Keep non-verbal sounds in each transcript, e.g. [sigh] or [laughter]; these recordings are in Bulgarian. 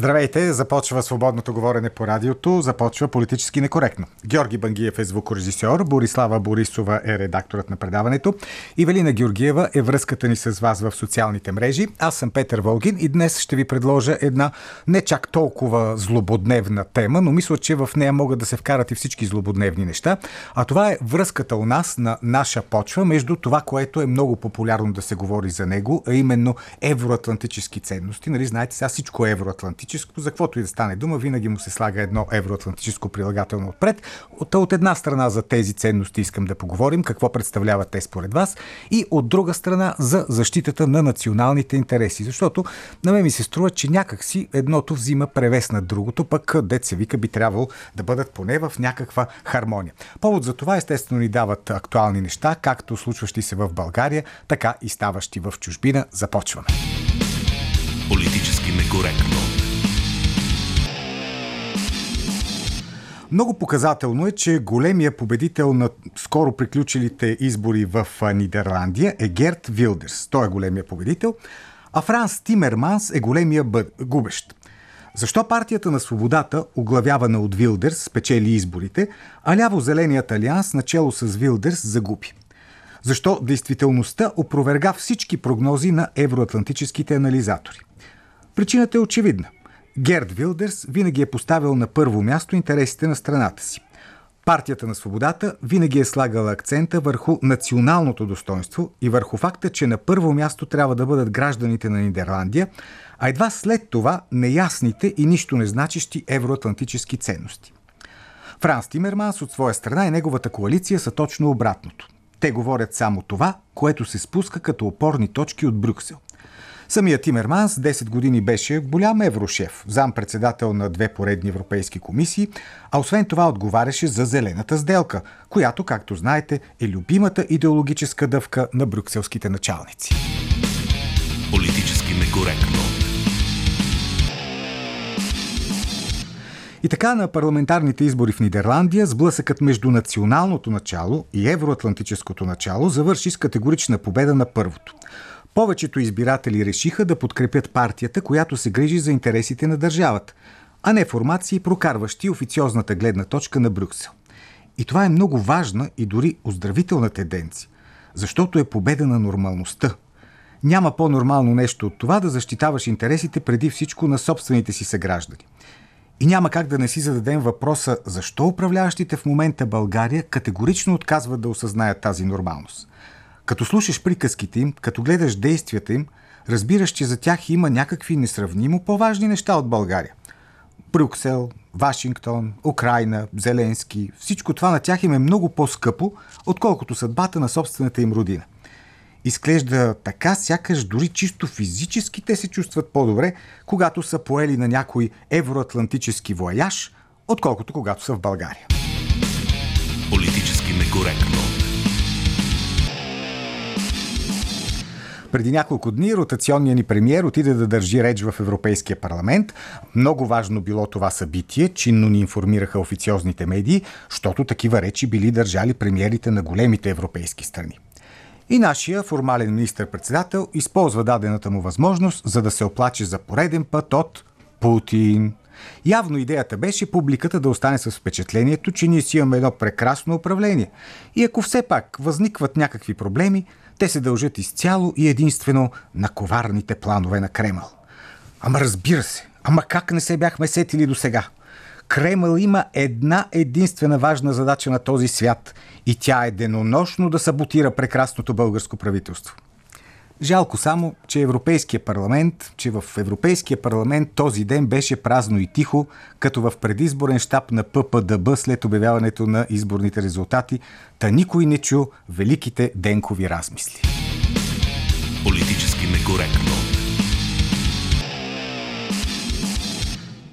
Здравейте, започва свободното говорене по радиото, започва политически некоректно. Георги Бангиев е звукорежисьор, Борислава Борисова е редакторът на предаването, Ивелина Георгиева е връзката ни с вас в социалните мрежи. Аз съм Петър Волгин и днес ще ви предложа една не чак толкова злободневна тема, но мисля, че в нея могат да се вкарат и всички злободневни неща. А това е връзката у нас на наша почва между това, което е много популярно да се говори за него, а именно евроатлантически ценности. Нали, знаете, сега всичко е евроатлантическо евроатлантическо, за каквото и да стане дума, винаги му се слага едно евроатлантическо прилагателно отпред. От, от една страна за тези ценности искам да поговорим, какво представляват те според вас, и от друга страна за защитата на националните интереси. Защото на мен ми се струва, че някакси едното взима превес над другото, пък деца вика би трябвало да бъдат поне в някаква хармония. Повод за това естествено ни дават актуални неща, както случващи се в България, така и ставащи в чужбина. Започваме. Политически некоректно. Много показателно е, че големия победител на скоро приключилите избори в Нидерландия е Герт Вилдерс. Той е големия победител, а Франс Тимерманс е големия бъд... губещ. Защо партията на свободата, оглавявана от Вилдерс, спечели изборите, а ляво-зеленият алианс, начало с Вилдерс, загуби? Защо действителността опроверга всички прогнози на евроатлантическите анализатори? Причината е очевидна – Герд Вилдерс винаги е поставил на първо място интересите на страната си. Партията на свободата винаги е слагала акцента върху националното достоинство и върху факта, че на първо място трябва да бъдат гражданите на Нидерландия, а едва след това неясните и нищо не значещи евроатлантически ценности. Франс Тимерманс от своя страна и неговата коалиция са точно обратното. Те говорят само това, което се спуска като опорни точки от Брюксел. Самият Тимерманс 10 години беше голям еврошеф, зам-председател на две поредни европейски комисии, а освен това отговаряше за зелената сделка, която, както знаете, е любимата идеологическа дъвка на брюкселските началници. Политически некоректно. И така на парламентарните избори в Нидерландия сблъсъкът между националното начало и евроатлантическото начало завърши с категорична победа на първото. Повечето избиратели решиха да подкрепят партията, която се грижи за интересите на държавата, а не формации, прокарващи официозната гледна точка на Брюксел. И това е много важна и дори оздравителна тенденция, защото е победа на нормалността. Няма по-нормално нещо от това да защитаваш интересите преди всичко на собствените си съграждани. И няма как да не си зададем въпроса защо управляващите в момента България категорично отказват да осъзнаят тази нормалност. Като слушаш приказките им, като гледаш действията им, разбираш, че за тях има някакви несравнимо по-важни неща от България. Брюксел, Вашингтон, Украина, Зеленски, всичко това на тях им е много по-скъпо, отколкото съдбата на собствената им родина. Изглежда така, сякаш дори чисто физически те се чувстват по-добре, когато са поели на някой евроатлантически вояж, отколкото когато са в България. Политически некоректно. Преди няколко дни ротационният ни премьер отиде да държи реч в Европейския парламент. Много важно било това събитие, чинно ни информираха официозните медии, защото такива речи били държали премиерите на големите европейски страни. И нашия формален министр-председател използва дадената му възможност, за да се оплаче за пореден път от Путин. Явно идеята беше публиката да остане с впечатлението, че ние си имаме едно прекрасно управление. И ако все пак възникват някакви проблеми, те се дължат изцяло и единствено на коварните планове на Кремъл. Ама разбира се, ама как не се бяхме сетили до сега? Кремъл има една единствена важна задача на този свят и тя е денонощно да саботира прекрасното българско правителство – Жалко само, че Европейския парламент, че в Европейския парламент този ден беше празно и тихо, като в предизборен щаб на ППДБ след обявяването на изборните резултати, та никой не чу великите денкови размисли. Политически некоректно.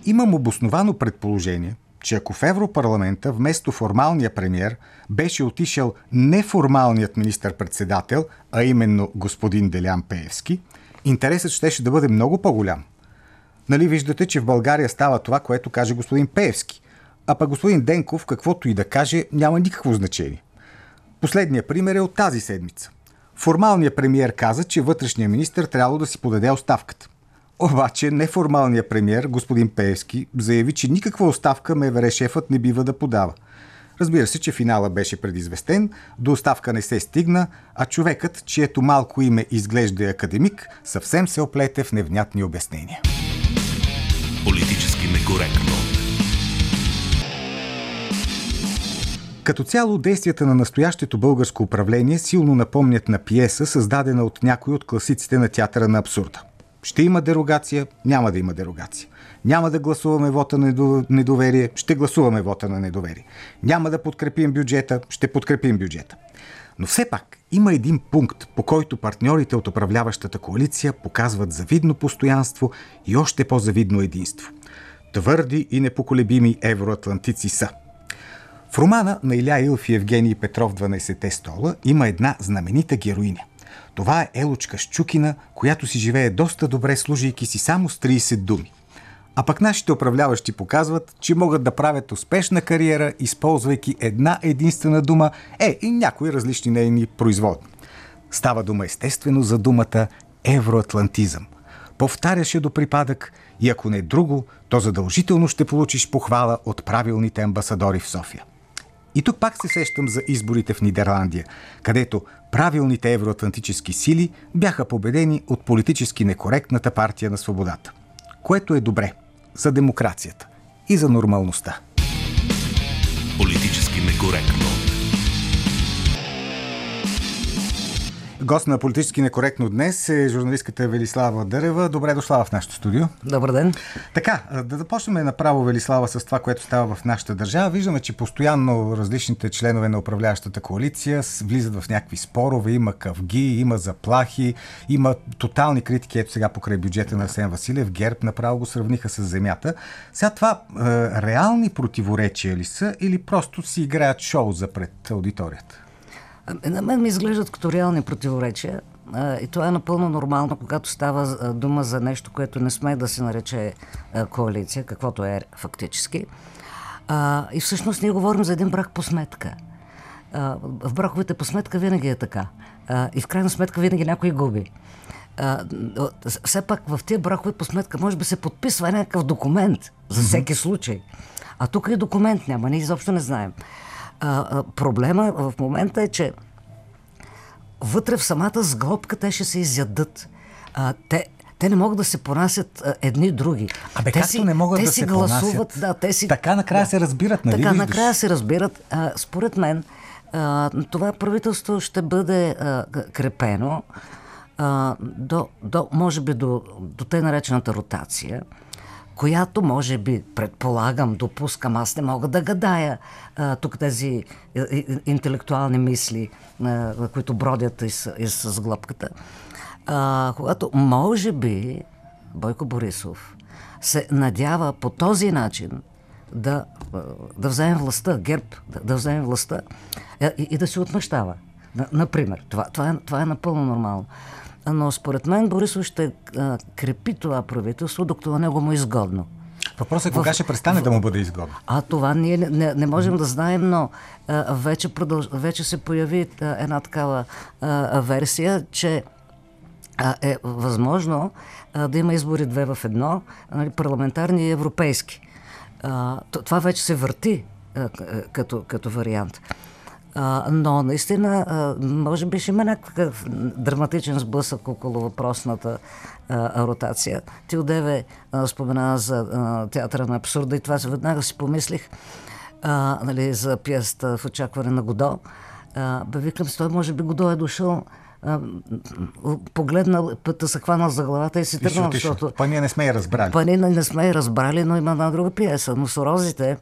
Имам обосновано предположение – че ако в Европарламента вместо формалния премьер беше отишъл неформалният министър-председател, а именно господин Делян Пеевски, интересът щеше да бъде много по-голям. Нали виждате, че в България става това, което каже господин Пеевски, а пък господин Денков, каквото и да каже, няма никакво значение. Последният пример е от тази седмица. Формалният премиер каза, че вътрешният министр трябва да си подаде оставката. Обаче неформалният премьер, господин Пеевски, заяви, че никаква оставка МВР шефът не бива да подава. Разбира се, че финала беше предизвестен, до оставка не се стигна, а човекът, чието малко име изглежда академик, съвсем се оплете в невнятни обяснения. Политически некоректно. Като цяло, действията на настоящето българско управление силно напомнят на пиеса, създадена от някой от класиците на театъра на абсурда. Ще има дерогация, няма да има дерогация. Няма да гласуваме вота на недоверие, ще гласуваме вота на недоверие. Няма да подкрепим бюджета, ще подкрепим бюджета. Но все пак има един пункт, по който партньорите от управляващата коалиция показват завидно постоянство и още по-завидно единство. Твърди и непоколебими евроатлантици са. В романа на Иля Илф и Евгений Петров 12-те стола има една знаменита героиня. Това е Елочка Щукина, която си живее доста добре, служейки си само с 30 думи. А пък нашите управляващи показват, че могат да правят успешна кариера, използвайки една единствена дума, е и някои различни нейни производни. Става дума естествено за думата евроатлантизъм. Повтаряше до припадък и ако не друго, то задължително ще получиш похвала от правилните амбасадори в София. И тук пак се сещам за изборите в Нидерландия, където правилните евроатлантически сили бяха победени от политически некоректната партия на свободата. Което е добре – за демокрацията и за нормалността. Политически некоректно. Гост на политически некоректно днес е журналистката Велислава Дърева. Добре дошла в нашото студио. Добър ден. Така, да започнем направо, Велислава, с това, което става в нашата държава. Виждаме, че постоянно различните членове на управляващата коалиция влизат в някакви спорове, има къвги, има заплахи, има тотални критики. Ето сега покрай бюджета на Асен Василев, ГЕРБ направо го сравниха с земята. Сега това реални противоречия ли са или просто си играят шоу за пред аудиторията? Ами, на мен ми изглеждат като реални противоречия. И това е напълно нормално, когато става дума за нещо, което не сме да се нарече коалиция, каквото е фактически. И всъщност ние говорим за един брак по сметка. В браковете по сметка винаги е така. И в крайна сметка винаги някой губи. Все пак в тия бракове по сметка може би се подписва някакъв документ за всеки случай. А тук и документ няма, ние изобщо не знаем. А, а, проблема в момента е, че вътре в самата сглобка те ще се изядат. А, те, те не могат да се понасят а, едни други. Абе, те си, не могат те да си се гласуват, понасят. да, те си... Така накрая да, се разбират, нали? Така виждаш? накрая се разбират. А, според мен, а, това правителство ще бъде а, крепено а, до, до, може би до, до те наречената ротация която може би, предполагам, допускам, аз не мога да гадая а, тук тези и, и, интелектуални мисли, а, които бродят из, из сглъбката, а, когато може би Бойко Борисов се надява по този начин да, да вземе властта, ГЕРБ да, да вземе властта и, и да се отмъщава. Например, това, това, е, това е напълно нормално но според мен Борисов ще а, крепи това правителство, докато на него му е изгодно. Въпросът е кога в... ще престане в... да му бъде изгодно. А това ние не, не, не можем mm-hmm. да знаем, но а, вече, продълж... вече се появи а, една такава а, версия, че а, е възможно а, да има избори две в едно, нали, парламентарни и европейски. А, това вече се върти а, като, като вариант. А, но наистина, а, може би ще има някакъв драматичен сблъсък около въпросната а, ротация. Ти отдеве спомена за а, театъра на абсурда и това веднага си помислих а, нали, за пиеста в очакване на Годо. А, бе, викам, той може би Годо е дошъл погледнал, пътя се хванал за главата и си тръгнал, защото... Па ние не сме я разбрали. Па ние не сме я разбрали, но има една друга пиеса. Но Сорозите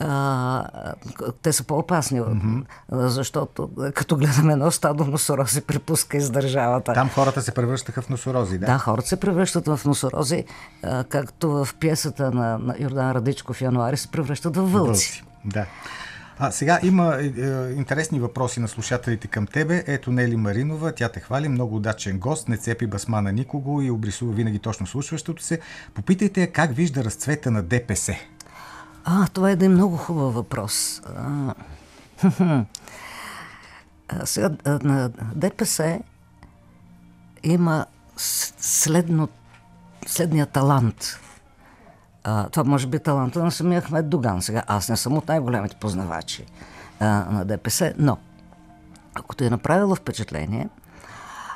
а, те са по-опасни, mm-hmm. защото като гледаме едно стадо носорози припуска из държавата. Там хората се превръщаха в носорози, да? Да, хората се превръщат в носорози, а, както в пиесата на, на Йордан Радичков януари се превръщат в вълци. вълци. Да. А, сега има е, е, интересни въпроси на слушателите към тебе. Ето Нели Маринова, тя те хвали, много удачен гост, не цепи басма на никого и обрисува винаги точно случващото се. Попитайте как вижда разцвета на ДПС. А, това е един много хубав въпрос. [laughs] Сега, на ДПС има следното следния талант. А, това може би таланта на самия Ахмед Доган. Сега аз не съм от най-големите познавачи а, на ДПС, но ако ти е направило впечатление,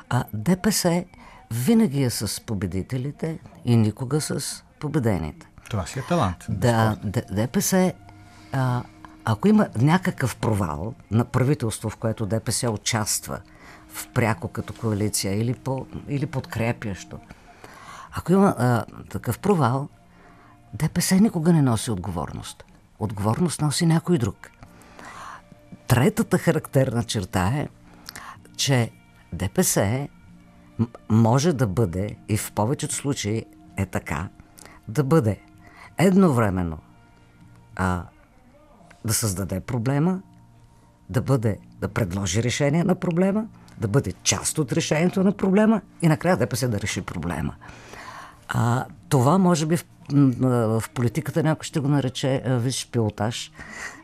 а, ДПС винаги е с победителите и никога с победените. Това си е талант. Да, ДПС, а, ако има някакъв провал на правителство, в което ДПС участва в пряко като коалиция или, по, или подкрепящо, ако има а, такъв провал, ДПС никога не носи отговорност. Отговорност носи някой друг. Третата характерна черта е, че ДПС може да бъде, и в повечето случаи е така, да бъде едновременно а, да създаде проблема, да бъде, да предложи решение на проблема, да бъде част от решението на проблема и накрая ДПС да реши проблема. А, това може би в, в политиката някой ще го нарече виж пилотаж.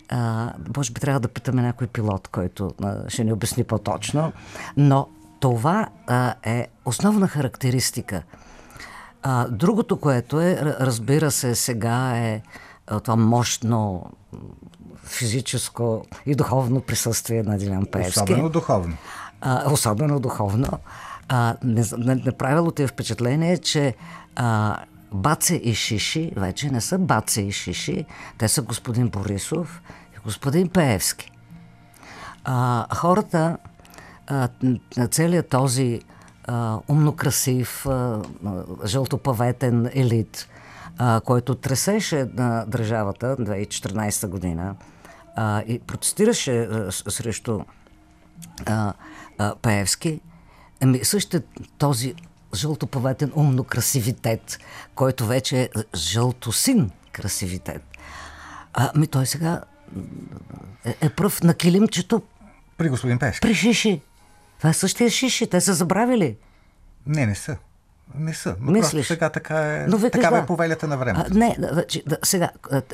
А, може би трябва да питаме някой пилот, който а, ще ни обясни по-точно. Но това а, е основна характеристика. А, другото, което е, разбира се, сега е това мощно физическо и духовно присъствие на Дилян Пеевски. Особено духовно. А, особено духовно. А, неправилото е впечатление, че а, Баце и Шиши вече не са Баце и Шиши, те са господин Борисов и господин Пеевски. А, хората, а, целият този а, умно красив, а, жълтопаветен елит, а, който тресеше на държавата 2014 година а, и протестираше а, срещу а, а, Пеевски, ами също този жълтопаветен умно красивитет, който вече е жълтосин красивитет. А, ми той сега е, е пръв на килимчето. При господин Пеевски. При Шиши. Това е същия Шиши. Те са забравили. Не, не са. Не са. Но Мислиш? сега така е, Но такава да. е повелята на времето. А, не, да, сега,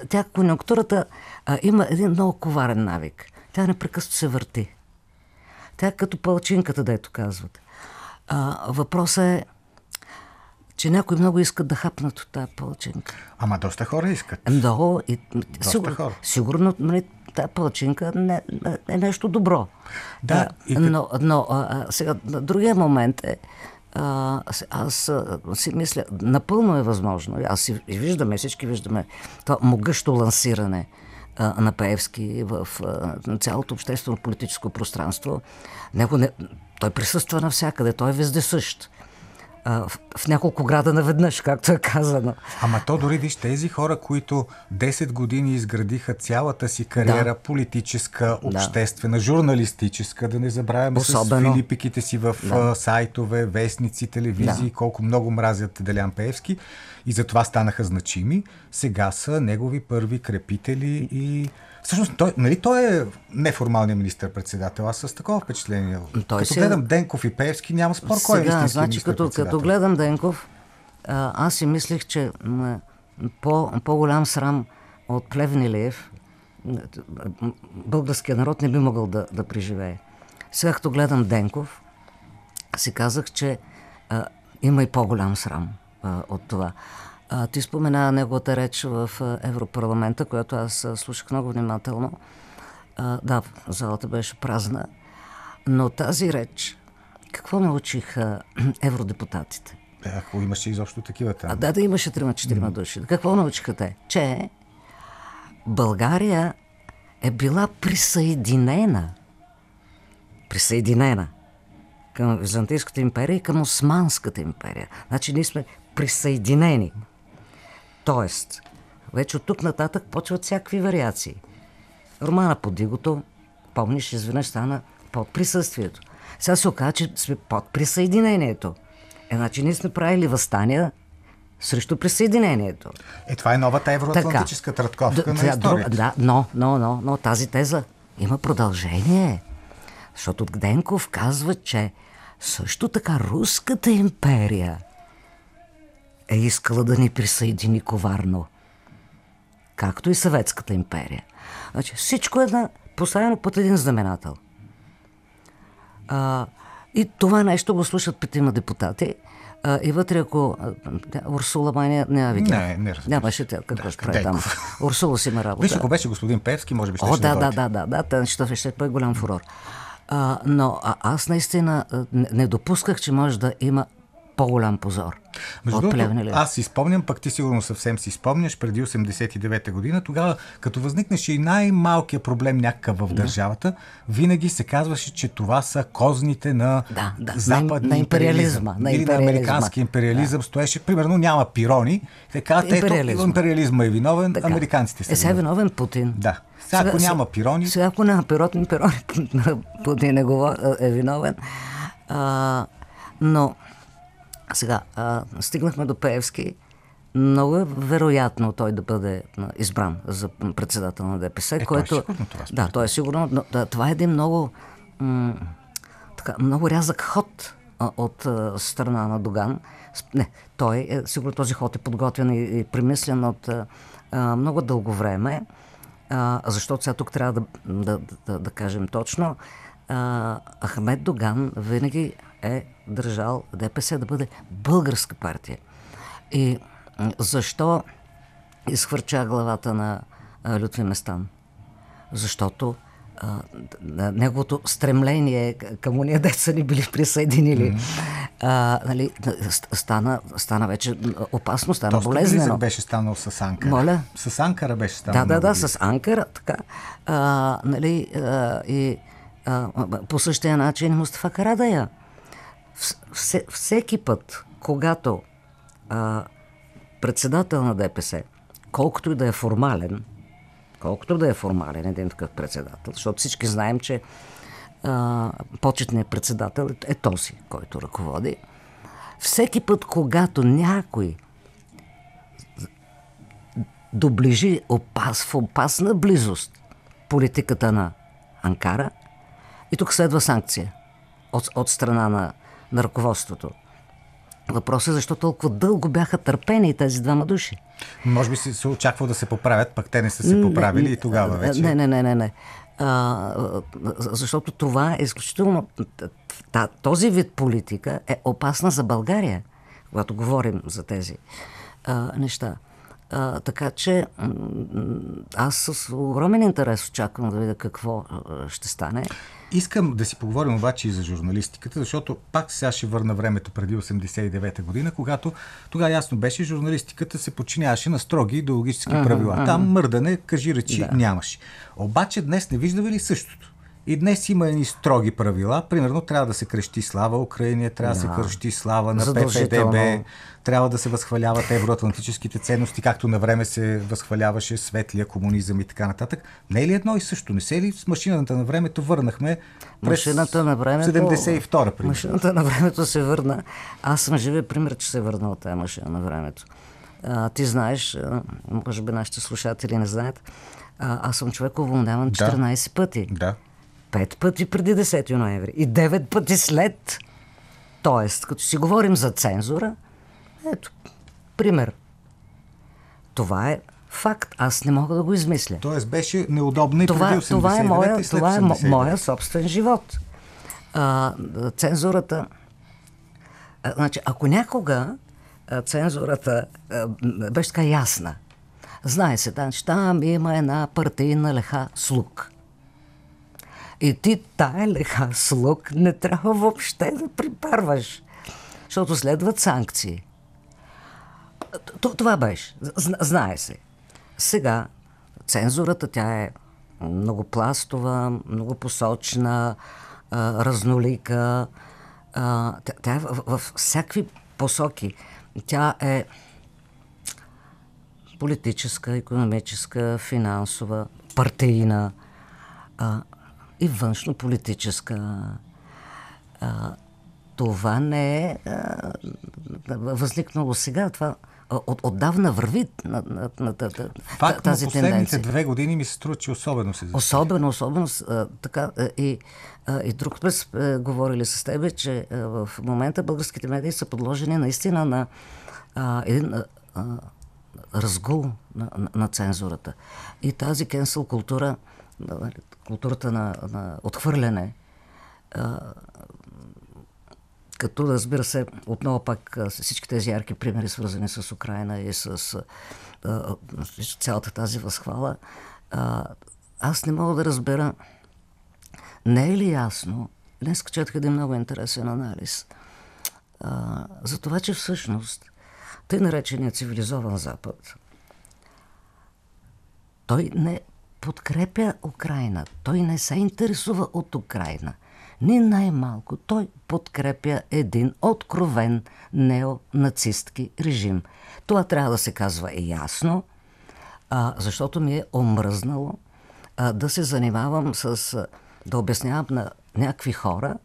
тя конъюнктурата а, има един много коварен навик. Тя непрекъснато се върти. Тя е като палчинката, дето казват. А, въпросът е, че някои много искат да хапнат от тази палчинка. Ама доста хора искат. Много. И, доста сигур, хора. Сигурно нали, тази палчинка не, е нещо добро. Да. И... Но, но а, сега, другия момент е, а, аз а, си мисля, напълно е възможно. Аз си и виждаме, всички виждаме това могъщо лансиране а, на Пеевски в а, цялото обществено политическо пространство. Него не, той присъства навсякъде, той е вездесъщ в, в няколко града наведнъж, както е казано. Ама то дори виж тези хора, които 10 години изградиха цялата си кариера, да. политическа, обществена, да. журналистическа, да не забравяме Особено. с филипиките си в да. сайтове, вестници, телевизии, да. колко много мразят Делян Пеевски и затова станаха значими. Сега са негови първи крепители и Всъщност, той, нали, той е неформалният министър-председател. Аз с такова впечатление. Той като сега... гледам Денков и Певски, няма спор сега, кой е истински значи, като, като гледам Денков, аз си мислих, че по, по-голям срам от Плевнилиев българския народ не би могъл да, да преживее. Сега като гледам Денков, си казах, че а, има и по-голям срам а, от това. А, ти спомена неговата реч в Европарламента, която аз слушах много внимателно. А, да, залата беше празна. Но тази реч, какво научиха [clears throat] евродепутатите? Е, ако имаше изобщо такива там. А, да, да имаше 3-4 mm. души. Какво научиха те? Че България е била присъединена присъединена към Византийската империя и към Османската империя. Значи ние сме присъединени. Тоест, вече от тук нататък почват всякакви вариации. Романа по Дигото, помниш, изведнъж стана под присъствието. Сега се оказа, че сме под присъединението. Е, значи ние сме правили възстания срещу присъединението. Е, това е новата евроатлантическа да, на историята. Да, но, но, но, но тази теза има продължение. Защото Гденков казва, че също така Руската империя е искала да ни присъедини коварно. Както и Съветската империя. Значи всичко е на, поставено под един знаменател. А, И това нещо го слушат петима депутати. А, и вътре, ако Урсула май не, не я видя. Не, не разбира Нямаше тя какво ще прави там. Урсула си има работа. Виж, ако беше господин Певски, може би ще О, ще да, да, да, да, да, да, да, ще ще бъде голям фурор. А, но а, аз наистина не, не допусках, че може да има по-голям позор. Между от другото, аз си спомням, пък ти сигурно съвсем си спомняш, преди 89-та година, тогава, като възникнеше и най-малкият проблем някакъв в държавата, винаги се казваше, че това са козните на Да, да, на- западния на империализма, на или на американски империализъм. Стоеше, примерно, няма пирони. Те казват, ето, Империализма. е виновен, Така. американците са Е, сега е виновен Путин. Да. Сега, ако няма пирони- Сега, ако няма пирони, пирони [laughs] Путин е, е виновен. А, но, сега, а, стигнахме до Пеевски. Много е вероятно той да бъде избран за председател на ДПС, той е което... сигурно това, да, той е сигурно. Но, да, това е един много, м- така, много рязък ход а, от а, страна на Доган. Не, той, е, сигурно този ход е подготвен и, и премислен от а, много дълго време, а, защото сега тук трябва да, да, да, да кажем точно. А, Ахмед Доган винаги е държал ДПС да бъде българска партия. И защо изхвърча главата на Лютви Местан? Защото а, неговото стремление към уния деца ни били присъединили, а, нали, ст- стана, стана вече опасно, стана Доста болезнено. беше станал с Анкара. Моля? С Анкара беше станал. Да, да, да, близък. с Анкара, така. А, нали, а, и а, по същия начин Мустафа Карадая. Вс- Все, всеки път, когато а, председател на ДПС, колкото и да е формален, колкото да е формален един такъв председател, защото всички знаем, че а, почетният председател е този, който ръководи. Всеки път, когато някой доближи опас, в опасна близост политиката на Анкара и тук следва санкция от, от страна на, на ръководството. Въпросът е защо толкова дълго бяха търпени тези двама души. Може би си се очаква да се поправят, пък те не са се поправили и тогава вече. Не, не, не, не. не. А, а, защото това е изключително. та- Този вид политика е опасна за България, когато говорим за тези а, неща. А, така че аз с огромен интерес очаквам да видя какво ще стане. Искам да си поговорим обаче и за журналистиката, защото пак сега ще върна времето преди 89-та година, когато тогава ясно беше, журналистиката се подчиняваше на строги идеологически правила. Там мърдане, кажи речи, да. нямаше. Обаче днес не виждаме ли същото? И днес има едни строги правила. Примерно трябва да се крещи слава Украиния, трябва да, се крещи слава на. ПФДБ, трябва да се възхваляват евроатлантическите ценности, както на време се възхваляваше светлия комунизъм и така нататък. Не е ли едно и също? Не се ли с машината на времето върнахме през Машината на времето. 72 примерно? Машината на времето се върна. Аз съм живия пример, че се е върна от тази машина на времето. А, ти знаеш, може би нашите слушатели не знаят, а, аз съм човек уволняван 14 пъти. Да. Пет пъти преди 10 ноември и 9 пъти след. Тоест, като си говорим за цензура, ето, пример. Това е факт. Аз не мога да го измисля. Тоест беше неудобно и Това, преди 89 това е, моя, и след това е мо- 89. моя собствен живот. А, цензурата. А, значи, ако някога а, цензурата а, беше така ясна, знае се, там има една партийна леха слуг. И ти тая леха слуг не трябва въобще да припарваш, защото следват санкции. Това беше. Зна- Знае се. Сега цензурата тя е многопластова, многопосочна, а, разнолика. Тя, тя е в, в всякакви посоки. Тя е политическа, економическа, финансова, партийна и външно-политическа. Това не е възникнало сега. Това от, отдавна върви на, на, на, на, на Факт тази последните тенденция. две години ми се струва, че особено се засили. Особено, особено а, така и, а, и друг път сме говорили с тебе, че а, в момента българските медии са подложени наистина на а, един а, а, разгул на, на, на цензурата. И тази кенсел култура, нали, културата на, на отхвърляне, а, като разбира се, отново пак всички тези ярки примери, свързани с Украина и с а, цялата тази възхвала, а, аз не мога да разбера, не е ли ясно, днес четах един много интересен анализ, а, за това, че всъщност тъй нареченият цивилизован Запад, той не подкрепя Украина, той не се интересува от Украина – ни най-малко той подкрепя един откровен неонацистки режим. Това трябва да се казва и ясно, а, защото ми е омръзнало а, да се занимавам с, да обяснявам на някакви хора,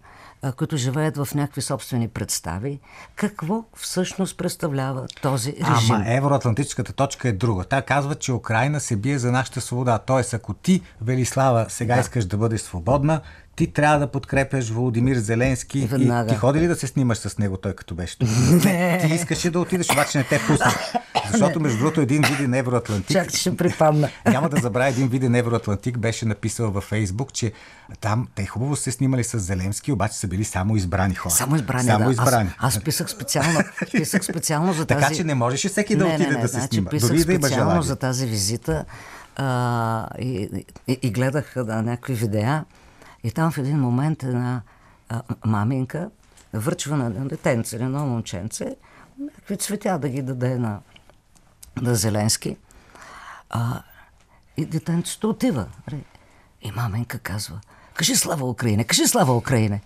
които живеят в някакви собствени представи, какво всъщност представлява този режим. Ама евроатлантическата точка е друга. Та казва, че Украина се бие за нашата свобода. Тоест, ако ти, Велислава, сега да. искаш да бъдеш свободна, ти трябва да подкрепяш Володимир Зеленски. И, и ти ходи ли да се снимаш с него, той като беше тук? [laughs] Не. Ти искаше да отидеш, обаче не те пусна. Защото, между другото, един виден евроатлантик. Чак, ще припадна. [laughs] Няма да забравя, един виден евроатлантик беше написал във Фейсбук, че там те хубаво се снимали с Зеленски, обаче са били само избрани хора. Само избрани, само да. избрани. Аз, аз писах специално, писах специално за тази... Така че не можеше всеки да не, отиде не, не, да се значи, снима. Писах Дори да за тази визита а, и, и, и гледах да, някакви видеа. И там в един момент една а, маминка връчва на детенце, на едно момченце, някакви цветя да ги даде на, на Зеленски. А, и детенцето отива. И маменка казва, кажи слава Украине, кажи слава Украине.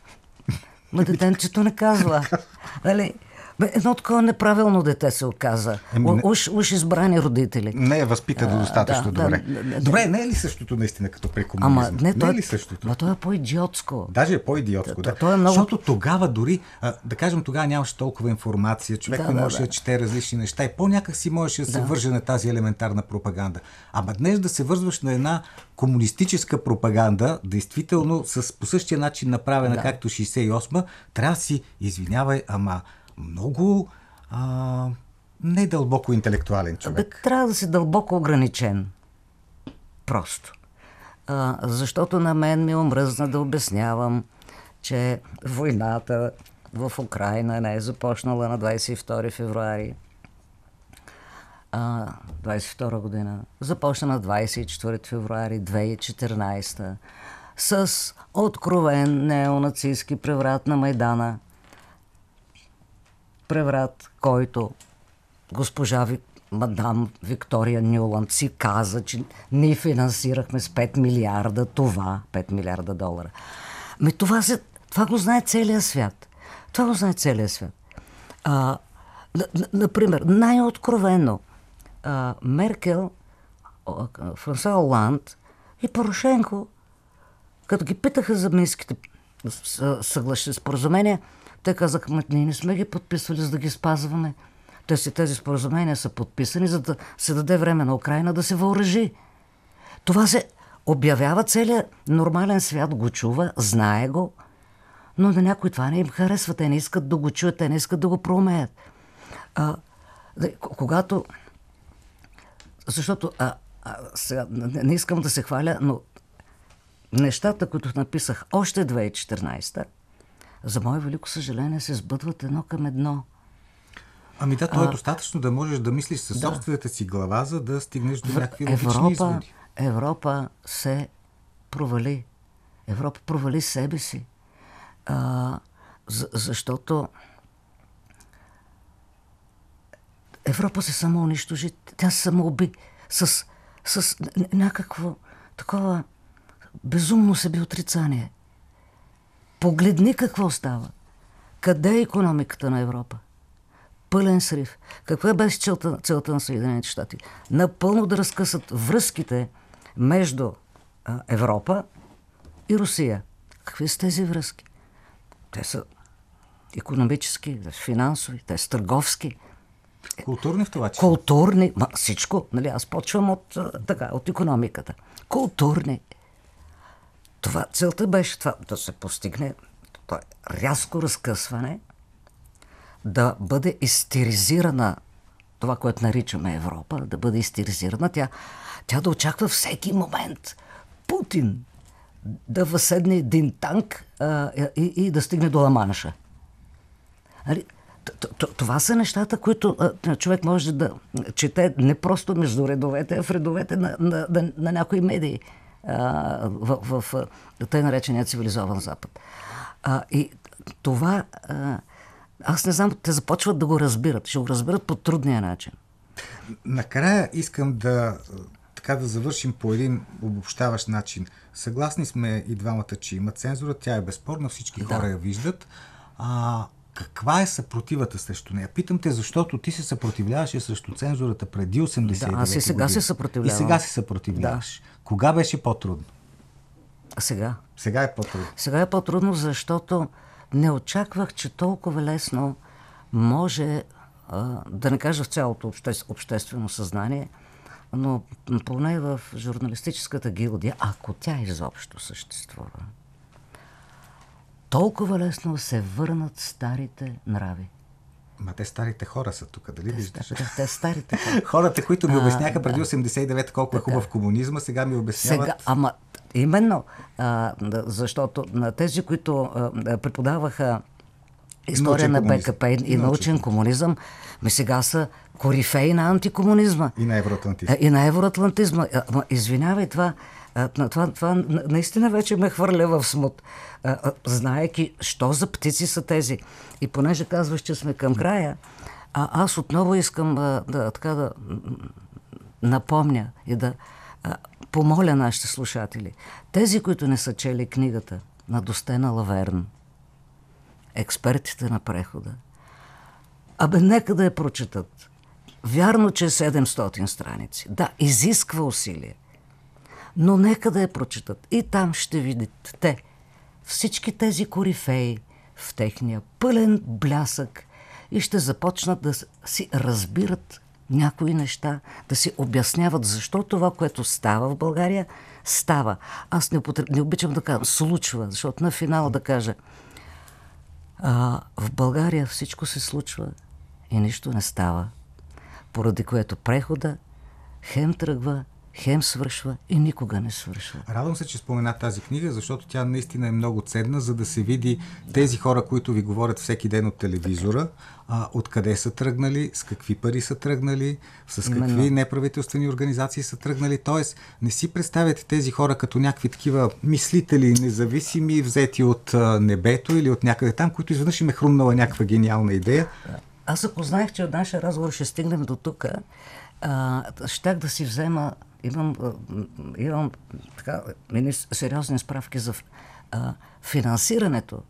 Ма детенцето не казва. [laughs] Нали? Едно такова неправилно дете се оказа. Еми, уж, уж избрани родители. Не е възпитано достатъчно да, добре. Да, да, добре, не е ли същото наистина като при комунизма? Ама не, не е ли същото? Ма то е по-идиотско. Даже е по-идиотско, да. То е много... Защото тогава дори, а, да кажем, тогава нямаше толкова информация, човек да, не можеше да, да. да чете различни неща и по-някак си можеше да се върже на тази елементарна пропаганда. Ама днес да се вързваш на една комунистическа пропаганда, действително с по същия начин направена, да. както 68-ма, трябва да си, извинявай, ама много а, не дълбоко интелектуален човек. Бе, трябва да си дълбоко ограничен. Просто. А, защото на мен ми омръзна да обяснявам, че войната в Украина не е започнала на 22 февруари а, 22 година. Започна на 24 февруари 2014 с откровен неонацистски преврат на Майдана преврат, който госпожа мадам Виктория Нюланд си каза, че ние финансирахме с 5 милиарда това, 5 милиарда долара. Ами това, се, това го знае целият свят. Това го знае целият свят. А, например, най-откровено а, Меркел, Франсуа Оланд и Порошенко, като ги питаха за минските съглашни споразумения, те казаха, ние не сме ги подписвали, за да ги спазваме. Те си тези споразумения са подписани, за да се даде време на Украина да се въоръжи. Това се обявява целият нормален свят, го чува, знае го, но на някой това не им харесва. Те не искат да го чуят, те не искат да го проумеят. А, когато... Защото а, а, сега, не, искам да се хваля, но нещата, които написах още 2014 за мое велико съжаление, се сбъдват едно към едно. Ами да, то е а, достатъчно да можеш да мислиш със да. собствената си глава, за да стигнеш до някакви логични изводи. Европа се провали. Европа провали себе си. А, за, защото Европа се самоунищожи. Тя се самоуби с, с някакво такова безумно себе отрицание. Погледни какво става. Къде е економиката на Европа? Пълен срив. Каква беше целта, целта на Съединените щати? Напълно да разкъсат връзките между а, Европа и Русия. Какви са тези връзки? Те са економически, финансови, те са търговски. Културни в това число? Културни, ма, всичко. Нали, аз почвам от, така, от економиката. Културни, това, целта беше това, да се постигне това рязко разкъсване, да бъде истеризирана това, което наричаме Европа, да бъде истеризирана, тя, тя да очаква всеки момент Путин да възседне един танк а, и, и да стигне до Ламанша. Нали, това са нещата, които човек може да чете не просто между редовете, а в редовете на, на, на, на някои медии в, в, в тъй наречения цивилизован Запад. А, и това, а, аз не знам, те започват да го разбират. Ще го разбират по трудния начин. Накрая искам да така да завършим по един обобщаващ начин. Съгласни сме и двамата, че има цензура, тя е безспорна, всички да. хора я виждат. А, каква е съпротивата срещу нея? Питам те, защото ти се съпротивляваше срещу цензурата преди 89 да, аз и сега година. се съпротивлявам. И сега се съпротивляваш. Да. Кога беше по-трудно? Сега. Сега е по-трудно. Сега е по-трудно, защото не очаквах, че толкова лесно може, а, да не кажа в цялото обще, обществено съзнание, но поне в журналистическата гилдия, ако тя изобщо съществува, толкова лесно се върнат старите нрави. Ма те старите хора са тук, дали те, виждаш? Те, те старите хора. [laughs] Хората, които ми обясняха преди 89 колко е хубав комунизма, сега ми обясняват... Сега, ама именно, а, защото на тези, които а, преподаваха история на БКП и, и научен комунизъм, ми сега са корифеи на антикомунизма. И на евроатлантизма. И на евроатлантизма. Извинявай, това това, това наистина вече ме хвърля в смут. Знаеки, що за птици са тези. И понеже казваш, че сме към края, а аз отново искам да, така да напомня и да помоля нашите слушатели. Тези, които не са чели книгата на Достена Лаверн, експертите на прехода, абе нека да я прочетат. Вярно, че е 700 страници. Да, изисква усилие – но нека да я прочитат. И там ще видите те, всички тези корифеи в техния пълен блясък и ще започнат да си разбират някои неща, да си обясняват защо това, което става в България, става. Аз не, употреб... не обичам да кажа случва, защото на финал да кажа а, в България всичко се случва и нищо не става, поради което прехода хем тръгва, хем свършва и никога не свършва. Радвам се, че спомена тази книга, защото тя наистина е много ценна, за да се види тези хора, които ви говорят всеки ден от телевизора, а, откъде са тръгнали, с какви пари са тръгнали, с какви Именно. неправителствени организации са тръгнали. Тоест, не си представяте тези хора като някакви такива мислители, независими, взети от а, небето или от някъде там, които изведнъж им е хрумнала някаква гениална идея. Аз ако знаех, че от нашия разговор ще стигнем до тук, щях да си взема имам, имам така, сериозни справки за а, финансирането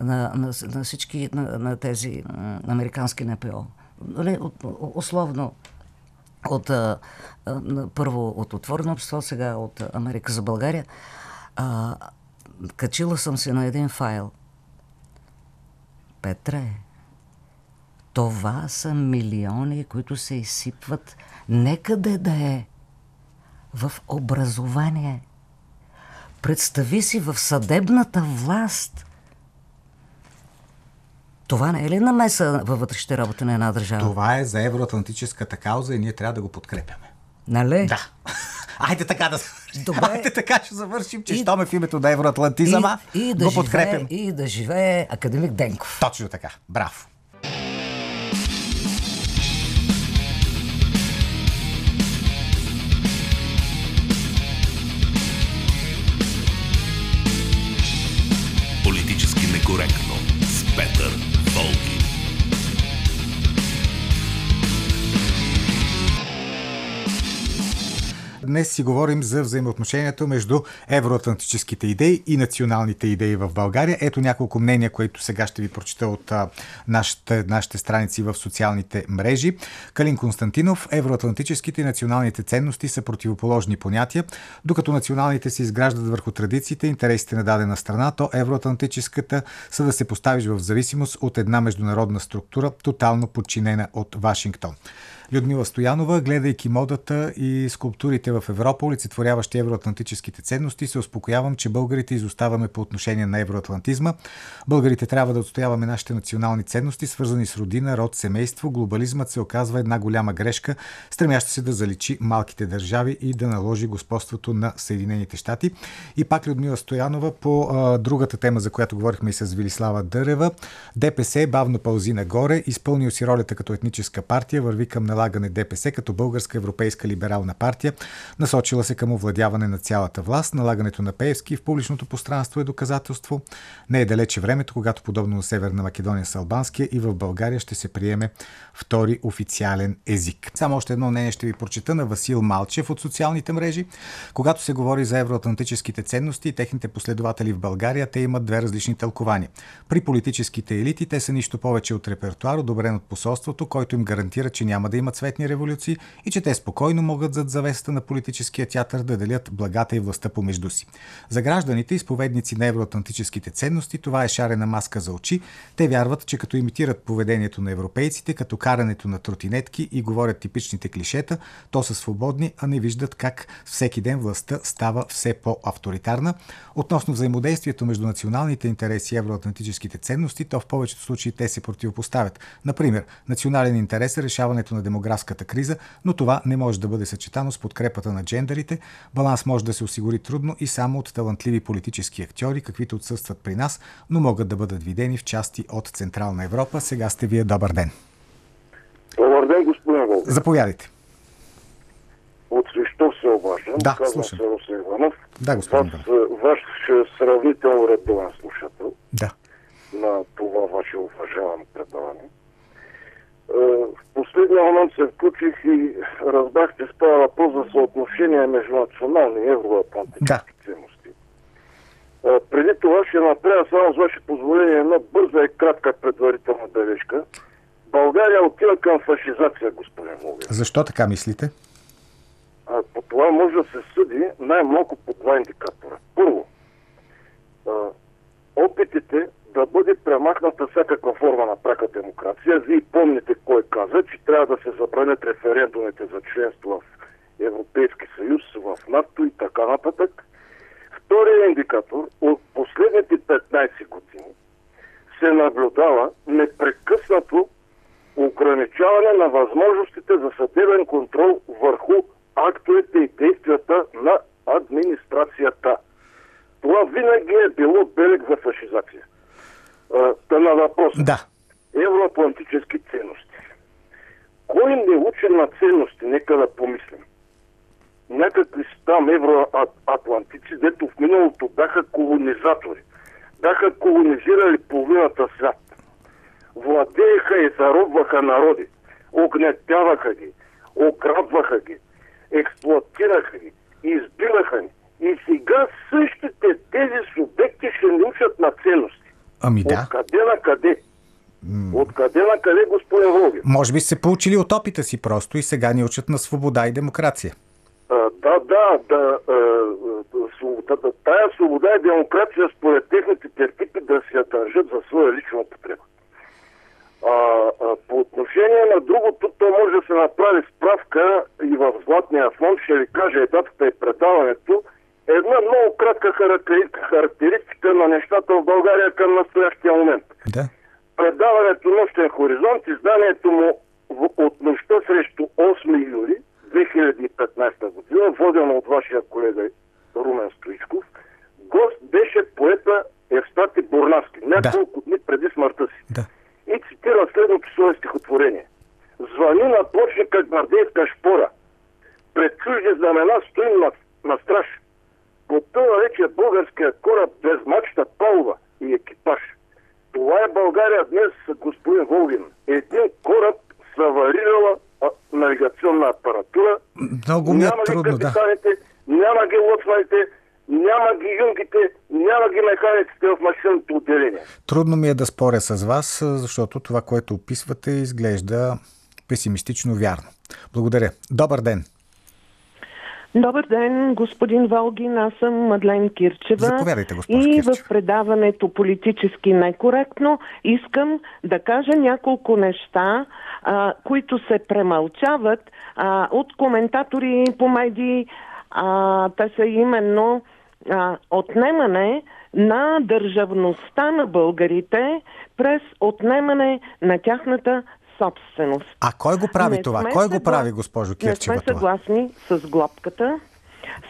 на, на, на всички на, на тези американски НПО. Нали, условно от, а, първо от Отворено общество, сега от Америка за България. А, качила съм се на един файл. Петре, това са милиони, които се изсипват некъде да е в образование. Представи си в съдебната власт. Това не е ли намеса във вътрешните работи на една държава? Това е за евроатлантическата кауза и ние трябва да го подкрепяме. Нали? Да. [laughs] Айде така да Добре. Айде така ще завършим, че и... щоме в името на евроатлантизма, и, и да го подкрепям. И да живее академик Денков. Точно така. Браво. Днес си говорим за взаимоотношението между евроатлантическите идеи и националните идеи в България. Ето няколко мнения, които сега ще ви прочита от а, нашите, нашите страници в социалните мрежи. Калин Константинов, евроатлантическите и националните ценности са противоположни понятия. Докато националните се изграждат върху традициите интересите на дадена страна, то евроатлантическата са да се поставиш в зависимост от една международна структура, тотално подчинена от Вашингтон. Людмила Стоянова, гледайки модата и скулптурите в Европа, олицетворяващи евроатлантическите ценности, се успокоявам, че българите изоставаме по отношение на евроатлантизма. Българите трябва да отстояваме нашите национални ценности, свързани с родина, род, семейство. Глобализмът се оказва една голяма грешка, стремяща се да заличи малките държави и да наложи господството на Съединените щати. И пак Людмила Стоянова по а, другата тема, за която говорихме и с Велислава Дърева. ДПС бавно пълзи нагоре, изпълнил си ролята като етническа партия, върви към налагане ДПС като българска европейска либерална партия, насочила се към овладяване на цялата власт. Налагането на Пеевски в публичното пространство е доказателство. Не е далече времето, когато подобно на Северна Македония с албанския и в България ще се приеме втори официален език. Само още едно мнение ще ви прочета на Васил Малчев от социалните мрежи. Когато се говори за евроатлантическите ценности и техните последователи в България, те имат две различни тълкования. При политическите елити те са нищо повече от репертуар, одобрен от посолството, който им гарантира, че няма да има цветни революции и че те спокойно могат зад завесата на политическия театър да делят благата и властта помежду си. За гражданите, изповедници на евроатлантическите ценности, това е шарена маска за очи. Те вярват, че като имитират поведението на европейците, като карането на тротинетки и говорят типичните клишета, то са свободни, а не виждат как всеки ден властта става все по-авторитарна. Относно взаимодействието между националните интереси и евроатлантическите ценности, то в повечето случаи те се противопоставят. Например, национален интерес е решаването на демографската криза, но това не може да бъде съчетано с подкрепата на джендерите. Баланс може да се осигури трудно и само от талантливи политически актьори, каквито отсъстват при нас, но могат да бъдат видени в части от Централна Европа. Сега сте вие. Добър ден! Добър ден, господин Волк. Заповядайте. От Свищов се обаждам. Да, Казвам слушам. се Русен Иванов. Да, господин Иванов. е, Ваш сравнително редовен слушател Да. на това ваше уважавано предаване. Е, В последния момент се включих и разбрах, че става въпрос за съотношение между национални и евроатлантически Да. ценности. Е, Преди това ще направя само с ваше позволение една бърза и кратка предварителна бележка. България отива към фашизация, господин Волгин. Защо така мислите? А, по това може да се съди най-малко по два индикатора. Първо, а, опитите да бъде премахната всякаква форма на прака демокрация. Вие помните кой каза, че трябва да се забранят референдумите за членство в Европейски съюз, в НАТО и така нататък. Втория индикатор от последните 15 години се наблюдава непрекъснато ограничаване на възможностите за съдебен контрол върху актовете и действията на администрацията. Това винаги е било белег за фашизация. Та на въпрос. Да. Евроатлантически ценности. Кой не учи на ценности? Нека да помислим. Някакви си там евроатлантици, дето в миналото бяха колонизатори. Бяха колонизирали половината свят. Владееха и заробваха народи. Огнетяваха ги. Ограбваха ги. Експлуатираха ги. Избиваха ни. И сега същите тези субекти ще ни учат на ценности. Ами да. Откъде на къде? Откъде на къде, господин Волгин? Може би се получили от опита си просто и сега ни учат на свобода и демокрация. А, да, да, да, а, а, свобода, да, тая свобода и демокрация според техните терпипи да си я държат за своя лична употреба. А, а, по отношение на другото, то може да се направи справка и в Златния фонд, ще ви кажа и датата и предаването, една много кратка характеристика, на нещата в България към настоящия момент. Да. Предаването Нощен хоризонт, изданието му от нощта срещу 8 юли 2015 година, водено от вашия колега Румен Стоичков, гост беше поета Евстати Бурнаски, няколко дни преди смъртта си. Да. И цитира следното свое стихотворение. Звъни на почника гвардейска шпора. Пред чужди знамена стоим на, на страж. Потъва вече българския кораб без мачта, палва и екипаж. Това е България днес, господин Волгин. Един кораб с аварирала навигационна апаратура. Много ми е няма трудно, ги да. няма ги лоцманите, няма ги юнгите, няма ги механиците в машинното отделение. Трудно ми е да споря с вас, защото това, което описвате, изглежда песимистично вярно. Благодаря. Добър ден. Добър ден, господин Волгин. Аз съм Мадлен Кирчева. Заповядайте, госпожо И Кирчева. в предаването политически некоректно искам да кажа няколко неща, а, които се премълчават а, от коментатори по медии. А, те са именно а, отнемане на държавността на българите през отнемане на тяхната собственост. А кой го прави Не това? Кой го прави, госпожо Кирчева? Не сме това? съгласни с глобката,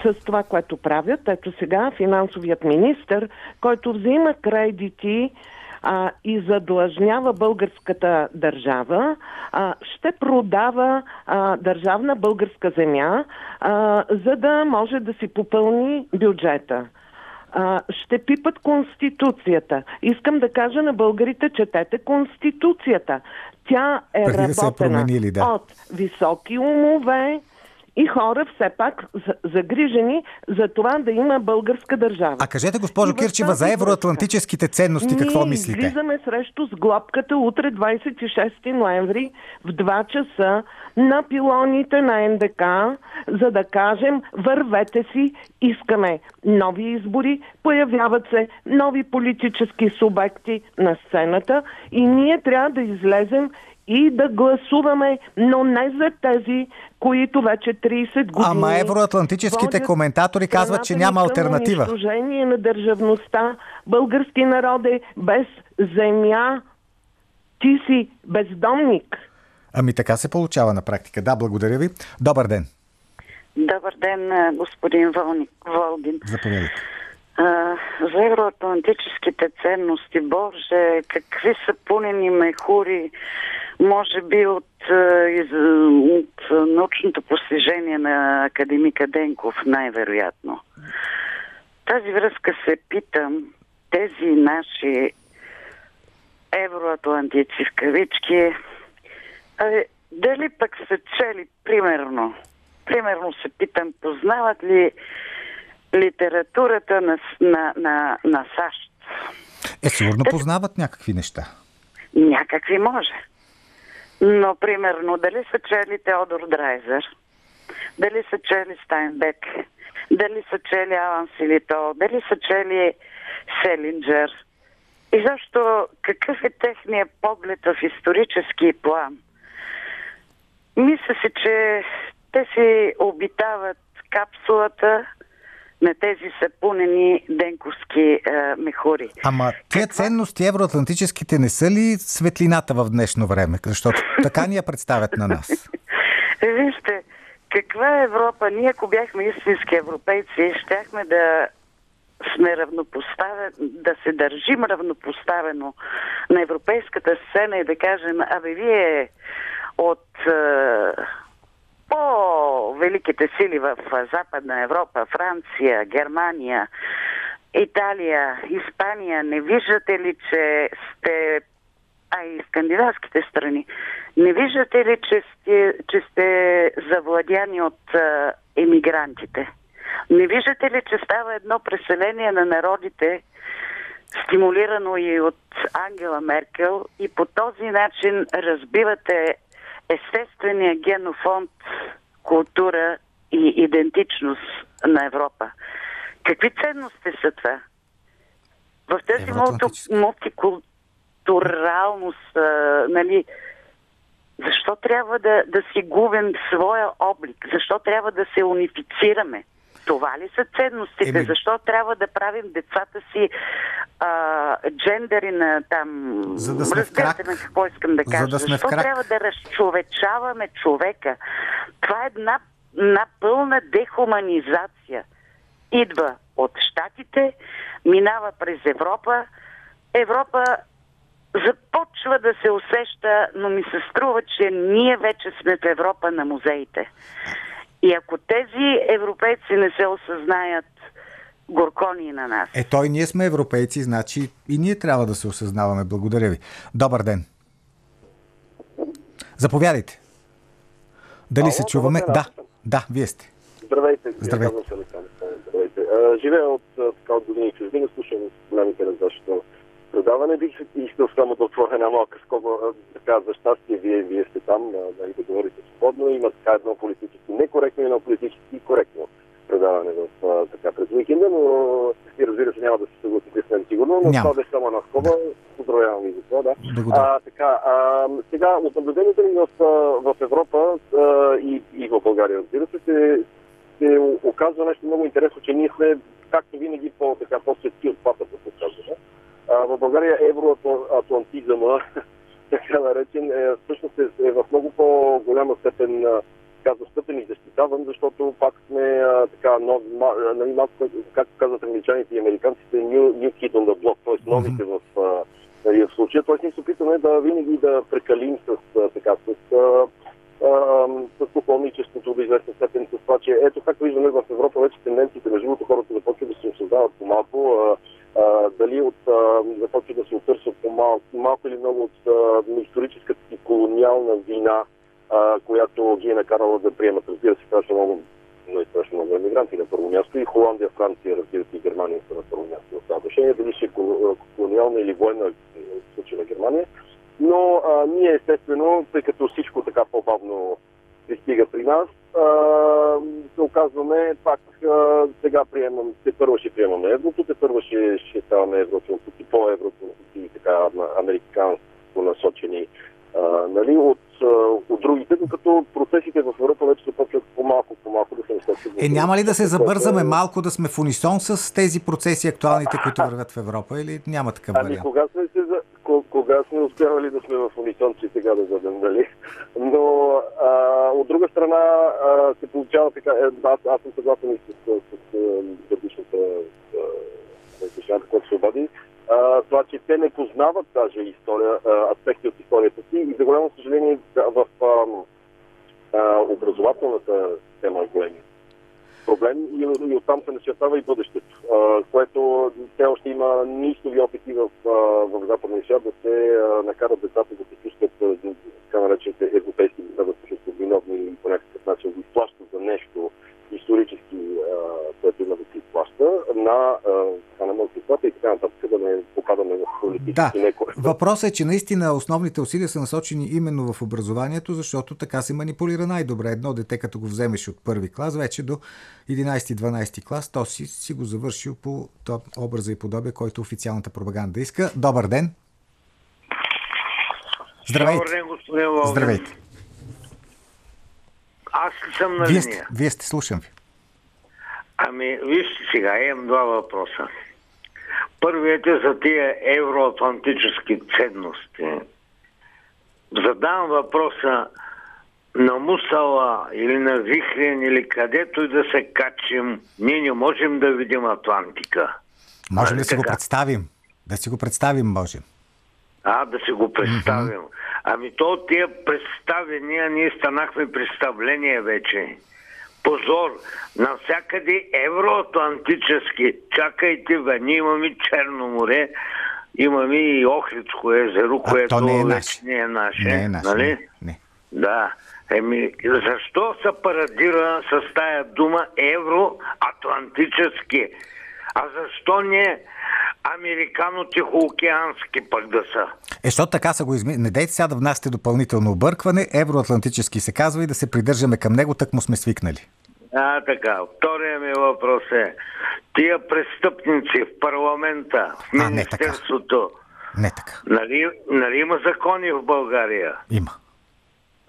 с това, което правят. Ето сега финансовият министр, който взима кредити а, и задлъжнява българската държава, а, ще продава а, държавна българска земя, а, за да може да си попълни бюджета ще пипат Конституцията. Искам да кажа на българите, четете Конституцията. Тя е Преди да е работена променили, да. от високи умове и хора все пак за- загрижени за това да има българска държава. А кажете, госпожо Кирчева, за евроатлантическите ценности какво ние мислите? излизаме срещу сглобката утре 26 ноември в 2 часа на пилоните на НДК, за да кажем вървете си, искаме нови избори, появяват се нови политически субекти на сцената и ние трябва да излезем и да гласуваме, но не за тези, които вече 30 години... Ама евроатлантическите коментатори казват, че няма алтернатива. унищожение на държавността. Български народ е без земя. Ти си бездомник. Ами така се получава на практика. Да, благодаря ви. Добър ден. Добър ден, а, господин Волни, Волгин. Заповядайте. А, за евроатлантическите ценности, Боже, какви са пунени мехури, може би от, а, из, от научното постижение на академика Денков, най-вероятно. Тази връзка се питам, тези наши евроатлантици в кавички, а, дали пък са чели, примерно, примерно се питам, познават ли литературата на, на, на, на САЩ? Е, сигурно познават някакви неща. Някакви може. Но, примерно, дали са чели Теодор Драйзер, дали са чели Стайнбек, дали са чели Алан Силито, дали са чели Селинджер. И защо какъв е техният поглед в исторически план? Мисля си, че те си обитават капсулата на тези сапунени денковски е, мехури. Ама тия ценности евроатлантическите не са ли светлината в днешно време? Защото [laughs] така ни я представят на нас. Вижте, каква е Европа? Ние, ако бяхме истински европейци, щяхме да сме равнопоставени, да се държим равнопоставено на европейската сцена и да кажем, абе вие от е, по-великите сили в Западна Европа, Франция, Германия, Италия, Испания, не виждате ли, че сте а и скандинавските страни. Не виждате ли, че сте, че сте завладяни от а, емигрантите? Не виждате ли, че става едно преселение на народите, стимулирано и от Ангела Меркел и по този начин разбивате естествения генофонд, култура и идентичност на Европа. Какви ценности са това? В тази мултикултуралност, а, нали, защо трябва да, да си губим своя облик? Защо трябва да се унифицираме? Това ли са ценностите? Еми- Защо трябва да правим децата си а, джендери на там... За да сме Разбирате на какво искам да За кажа. да сме Защо трябва да разчовечаваме човека? Това е една, една пълна дехуманизация. Идва от Штатите, минава през Европа. Европа започва да се усеща, но ми се струва, че ние вече сме в Европа на музеите. И ако тези европейци не се осъзнаят, горкони на нас. Е, той ние сме европейци, значи и ние трябва да се осъзнаваме. Благодаря ви. Добър ден. Заповядайте. Дали Ало, се чуваме? добър Да, да, вие сте. Здравейте, Здравейте. Здравейте. Живея от, така, от години в чужбина, слушам големите на вашето предаване. Бих искал само да отворя една малка скоба. Така, за щастие, вие, вие сте там, нали, да говорите свободно. Има така едно политически некоректно и едно политически коректно предаване в, а, така, през уикенда, но и разбира се няма да се съгласите с мен сигурно, но Няма. това беше само една скоба. Поздравявам ви за това, да. Благодаря. А, така, а, сега, от наблюдението ми в, в Европа а, и, и в България, разбира се, се, се оказва нещо много интересно, че ние сме, както винаги, по, така, по-светки от папата, се казва. А, в България евроатлантизъма, [laughs] така наречен, е, всъщност е, е в много по-голяма степен така застъпен и защитаван, защото пак сме а, така, нов, ма, нали, малко, както казват англичаните и американците, new, new kid on the block, т.е. новите в, а, нали, в случая. Т.е. ние се опитваме да винаги да прекалим с, а, така, с, а, а, с поклонничеството до известна степен, с това, че ето както виждаме в Европа вече тенденциите, между другото хората започват да се осъзнават по-малко, а, а, дали от, а, започват да се отърсват по-малко, малко или много от а, историческата си колониална вина, а, която ги е накарала да приемат, разбира се, страшно много, но и страшно много емигранти на първо място. И Холандия, Франция, разбира се, и Германия са на първо място в това отношение. Дали ще е кол- колониална или военна в случая на Германия. Но а, ние естествено, тъй като всичко така по-бавно пристига при нас, а, се оказваме пак а, сега приемам, те първо ще приемаме еврото, те първо ще, ще ставаме евроатлантици, по-евроатлантици и така американско насочени а, нали, от, от другите, докато процесите в Европа вече започват по-малко, по-малко да се насочат. Е, няма ли да се забързаме малко да сме в унисон с тези процеси актуалните, които вървят в Европа или няма такъв Ами вариант? кога сме, се, кога сме успявали да сме в унисон, че сега да бъдем, нали? Но а, от друга страна а, се получава така, е, аз, аз съм съгласен и с, с, с, предишната предишната, която се обади, а, това, че те не познават даже история, аспекти от историята си и за голямо съжаление в а, образователната система е големия проблем и, и оттам се начертава и бъдещето, а, което все още има нистови опити в, а, в западния свят да се а, накарат децата да се чувстват така наречените европейски деца да се чувстват виновни и по някакъв начин да изплащат за нещо исторически, което има да се изплаща на, а, на мълчествата и така нататък, да не попадаме в политически Да, некоректно. въпросът е, че наистина основните усилия са насочени именно в образованието, защото така се манипулира най-добре. Едно дете, като го вземеш от първи клас, вече до 11-12 клас, то си, си го завършил по образа и подобие, който официалната пропаганда иска. Добър ден! Здравейте! Добър ден, господин Волгин. Здравейте! Аз съм на Вие линия? сте, вие сте, слушам ви. Ами, вижте сега, имам два въпроса. Първият е за тия евроатлантически ценности. Задавам въпроса на Мусала или на Вихрен или където и да се качим, ние не можем да видим Атлантика. Можем Нали да си го представим. Да си го представим, можем. А, да си го представим. Ами то от тия представения ние станахме представление вече. Позор, навсякъде евроатлантически. Чакайте, бе, ние имаме Черно море, имаме и Охридско езеро, А което то не е наше. не е наше. Не е наше. Нали? Не, не. Да. Еми, защо се парадира с тая дума евроатлантически? А защо не американо-тихоокеански пък да са? Е, защото така са го измислили. Не дейте сега да внасяте допълнително объркване. Евроатлантически се казва и да се придържаме към него, так му сме свикнали. А, така. Втория ми въпрос е, тия престъпници в парламента, в А, не така. Министерството, Не така. нали, нали има закони в България? Има.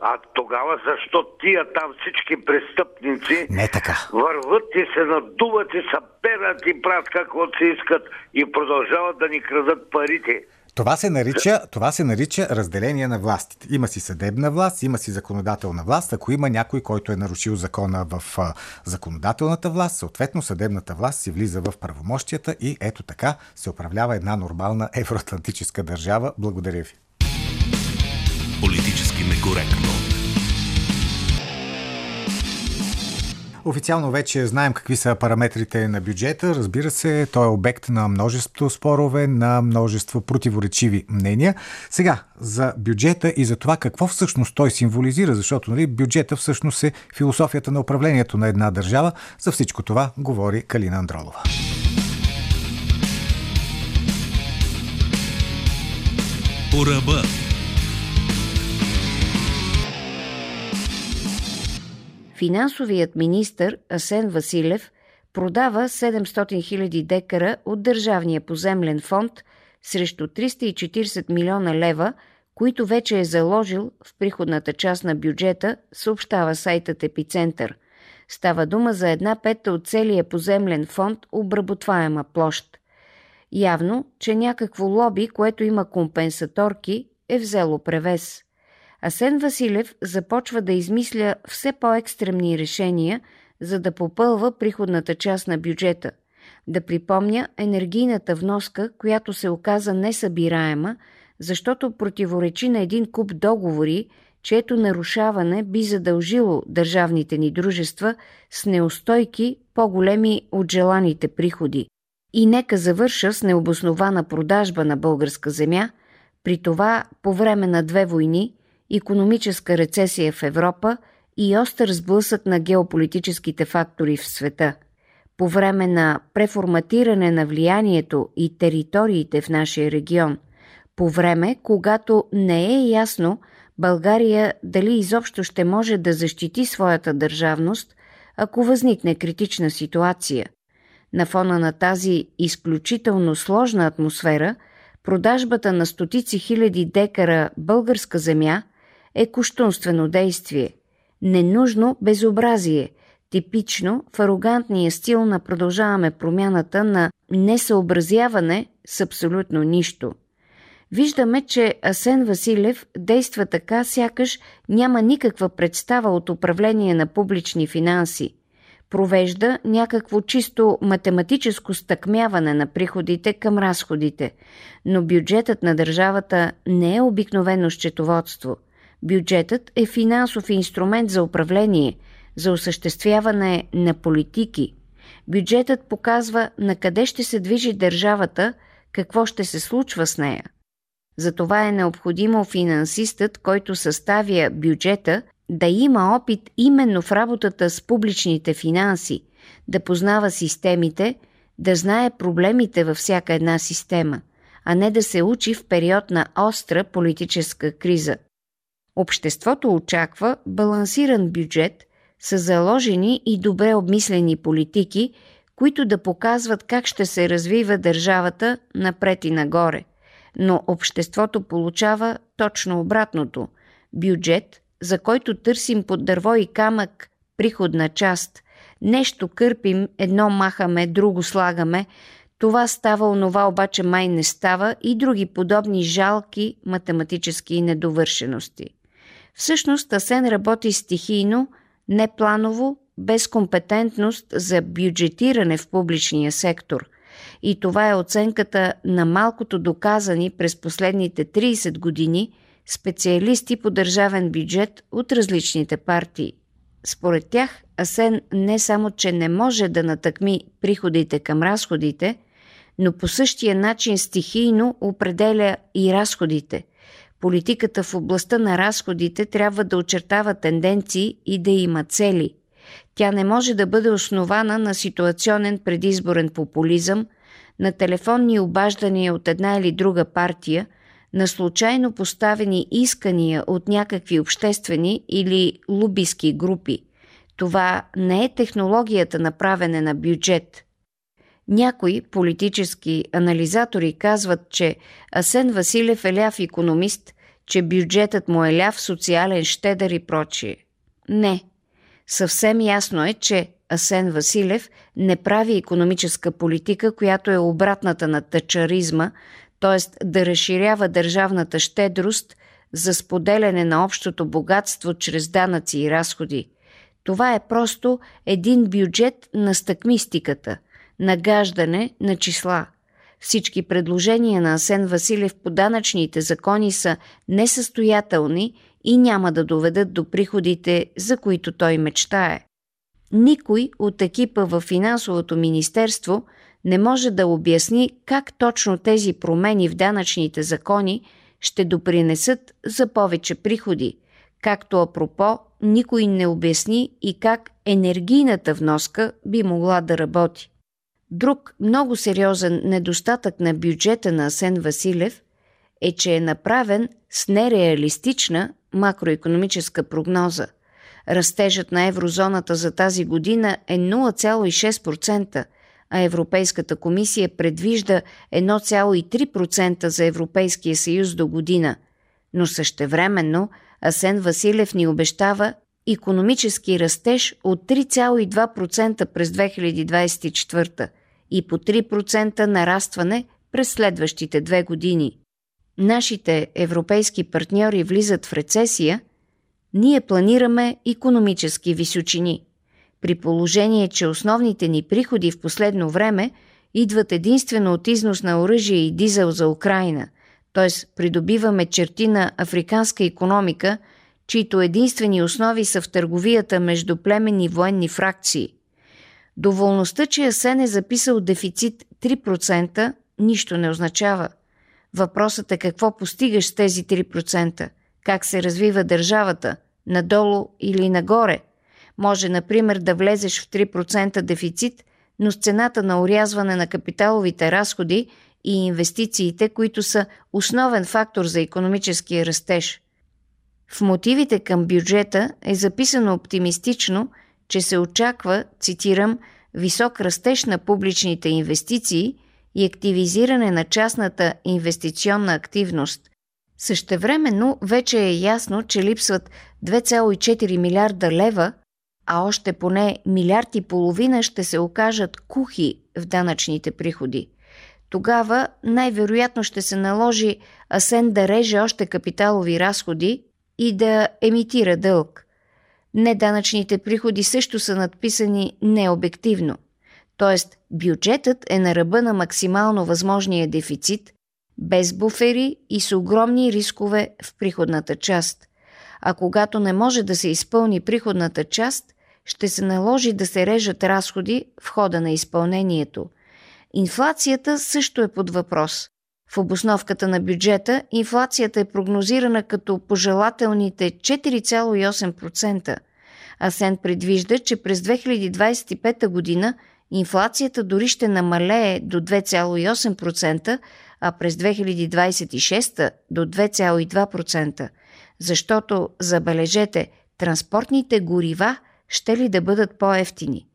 А тогава защо тия там всички престъпници Не така. върват и се надуват и се перат и правят каквото си искат и продължават да ни крадат парите? Това се, нарича, това се нарича разделение на властите. Има си съдебна власт, има си законодателна власт. Ако има някой, който е нарушил закона в законодателната власт, съответно съдебната власт си влиза в правомощията и ето така се управлява една нормална евроатлантическа държава. Благодаря ви. Политически некоректно. Официално вече знаем какви са параметрите на бюджета. Разбира се, той е обект на множество спорове, на множество противоречиви мнения. Сега, за бюджета и за това какво всъщност той символизира, защото нали, бюджета всъщност е философията на управлението на една държава. За всичко това говори Калина Андролова. По ръба. Финансовият министр Асен Василев продава 700 000 декара от Държавния поземлен фонд срещу 340 милиона лева, които вече е заложил в приходната част на бюджета, съобщава сайтът Епицентър. Става дума за една пета от целия поземлен фонд обработваема площ. Явно, че някакво лоби, което има компенсаторки, е взело превес. Асен Василев започва да измисля все по-екстремни решения, за да попълва приходната част на бюджета. Да припомня енергийната вноска, която се оказа несъбираема, защото противоречи на един куп договори, чието нарушаване би задължило държавните ни дружества с неустойки по-големи от желаните приходи. И нека завърша с необоснована продажба на българска земя, при това по време на две войни, економическа рецесия в Европа и остър сблъсък на геополитическите фактори в света. По време на преформатиране на влиянието и териториите в нашия регион, по време, когато не е ясно България дали изобщо ще може да защити своята държавност, ако възникне критична ситуация – на фона на тази изключително сложна атмосфера, продажбата на стотици хиляди декара българска земя е куштунствено действие, ненужно безобразие, типично в арогантния стил на продължаваме промяната на несъобразяване с абсолютно нищо. Виждаме, че Асен Василев действа така, сякаш няма никаква представа от управление на публични финанси – провежда някакво чисто математическо стъкмяване на приходите към разходите, но бюджетът на държавата не е обикновено счетоводство. Бюджетът е финансов инструмент за управление, за осъществяване на политики. Бюджетът показва на къде ще се движи държавата, какво ще се случва с нея. Затова е необходимо финансистът, който съставя бюджета, да има опит именно в работата с публичните финанси, да познава системите, да знае проблемите във всяка една система, а не да се учи в период на остра политическа криза. Обществото очаква балансиран бюджет с заложени и добре обмислени политики, които да показват как ще се развива държавата напред и нагоре. Но обществото получава точно обратното – бюджет – за който търсим под дърво и камък приходна част. Нещо кърпим, едно махаме, друго слагаме. Това става, онова обаче май не става и други подобни жалки математически недовършености. Всъщност Асен работи стихийно, непланово, без компетентност за бюджетиране в публичния сектор. И това е оценката на малкото доказани през последните 30 години – специалисти по държавен бюджет от различните партии. Според тях, Асен не само, че не може да натъкми приходите към разходите, но по същия начин стихийно определя и разходите. Политиката в областта на разходите трябва да очертава тенденции и да има цели. Тя не може да бъде основана на ситуационен предизборен популизъм, на телефонни обаждания от една или друга партия – на случайно поставени искания от някакви обществени или лубиски групи. Това не е технологията на правене на бюджет. Някои политически анализатори казват, че Асен Василев е ляв економист, че бюджетът му е ляв, социален, щедър и прочие. Не. Съвсем ясно е, че Асен Василев не прави економическа политика, която е обратната на тъчаризма, т.е. да разширява държавната щедрост за споделяне на общото богатство чрез данъци и разходи. Това е просто един бюджет на стъкмистиката, нагаждане на числа. Всички предложения на Асен Василев по данъчните закони са несъстоятелни и няма да доведат до приходите, за които той мечтае. Никой от екипа в финансовото министерство – не може да обясни как точно тези промени в данъчните закони ще допринесат за повече приходи, както апропо никой не обясни и как енергийната вноска би могла да работи. Друг много сериозен недостатък на бюджета на Асен Василев е, че е направен с нереалистична макроекономическа прогноза. Растежът на еврозоната за тази година е 0,6%, а Европейската комисия предвижда 1,3% за Европейския съюз до година. Но същевременно Асен Василев ни обещава економически растеж от 3,2% през 2024 и по 3% нарастване през следващите две години. Нашите европейски партньори влизат в рецесия, ние планираме економически височини. При положение, че основните ни приходи в последно време идват единствено от износ на оръжие и дизел за Украина, т.е. придобиваме черти на африканска економика – чието единствени основи са в търговията между племени военни фракции. Доволността, че Асен е записал дефицит 3%, нищо не означава. Въпросът е какво постигаш с тези 3%, как се развива държавата, надолу или нагоре. Може, например, да влезеш в 3% дефицит, но с цената на урязване на капиталовите разходи и инвестициите, които са основен фактор за економическия растеж – в мотивите към бюджета е записано оптимистично, че се очаква, цитирам, висок растеж на публичните инвестиции и активизиране на частната инвестиционна активност. Същевременно вече е ясно, че липсват 2,4 милиарда лева, а още поне милиард и половина ще се окажат кухи в данъчните приходи. Тогава най-вероятно ще се наложи Асен да реже още капиталови разходи, и да емитира дълг. Неданъчните приходи също са надписани необективно, т.е. бюджетът е на ръба на максимално възможния дефицит, без буфери и с огромни рискове в приходната част. А когато не може да се изпълни приходната част, ще се наложи да се режат разходи в хода на изпълнението. Инфлацията също е под въпрос. В обосновката на бюджета инфлацията е прогнозирана като пожелателните 4,8%. Асен предвижда, че през 2025 година инфлацията дори ще намалее до 2,8%, а през 2026 до 2,2%, защото, забележете, транспортните горива ще ли да бъдат по-ефтини.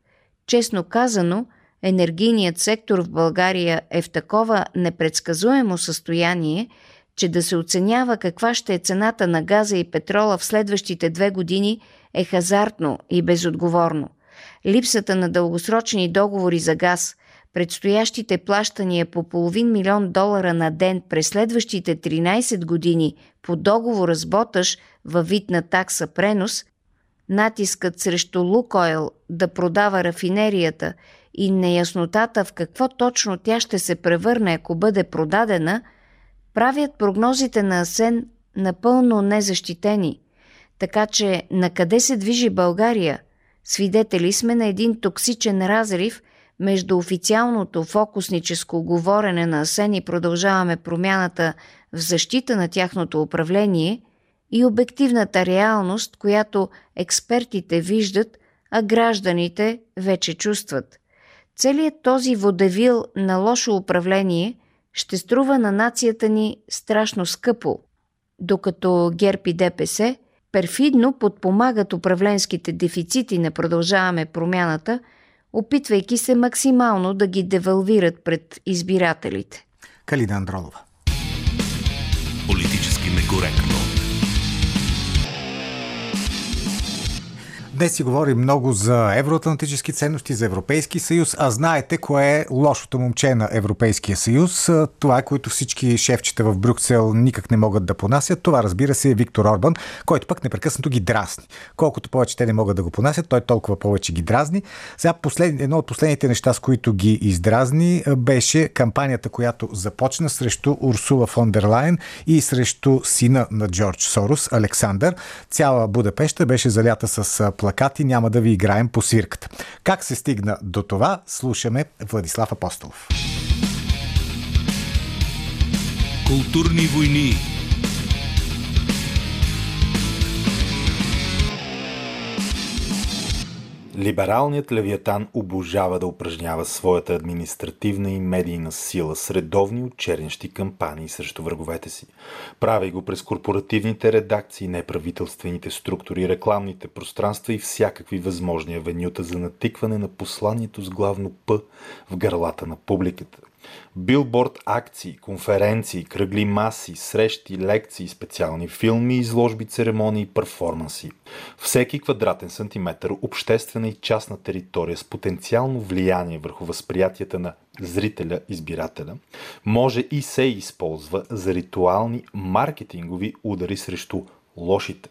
Честно казано – енергийният сектор в България е в такова непредсказуемо състояние, че да се оценява каква ще е цената на газа и петрола в следващите две години е хазартно и безотговорно. Липсата на дългосрочни договори за газ, предстоящите плащания по половин милион долара на ден през следващите 13 години по договора с Боташ във вид на такса пренос, натискът срещу Лукойл да продава рафинерията – и неяснотата в какво точно тя ще се превърне, ако бъде продадена, правят прогнозите на Асен напълно незащитени. Така че на къде се движи България? Свидетели сме на един токсичен разрив между официалното фокусническо говорене на Асен и продължаваме промяната в защита на тяхното управление и обективната реалност, която експертите виждат, а гражданите вече чувстват – Целият този водевил на лошо управление ще струва на нацията ни страшно скъпо, докато ГЕРБ и ДПС перфидно подпомагат управленските дефицити на продължаваме промяната, опитвайки се максимално да ги девалвират пред избирателите. Калина Андролова. Политически некоректно. Днес си говорим много за евроатлантически ценности, за Европейски съюз, а знаете кое е лошото момче на Европейския съюз. Това е, което всички шефчета в Брюксел никак не могат да понасят. Това, разбира се, е Виктор Орбан, който пък непрекъснато ги дразни. Колкото повече те не могат да го понасят, той толкова повече ги дразни. Сега послед... едно от последните неща, с които ги издразни, беше кампанията, която започна срещу Урсула фон дер Лайен и срещу сина на Джордж Сорос, Александър. Цяла Будапеща беше залята с плакати няма да ви играем по свирката. Как се стигна до това, слушаме Владислав Апостолов. Културни войни Либералният левиатан обожава да упражнява своята административна и медийна сила с редовни очернящи кампании срещу враговете си. Прави го през корпоративните редакции, неправителствените структури, рекламните пространства и всякакви възможни авенюта за натикване на посланието с главно П в гърлата на публиката. Билборд акции, конференции, кръгли маси, срещи, лекции, специални филми, изложби, церемонии, перформанси. Всеки квадратен сантиметър обществена и частна територия с потенциално влияние върху възприятията на зрителя, избирателя, може и се използва за ритуални маркетингови удари срещу лошите.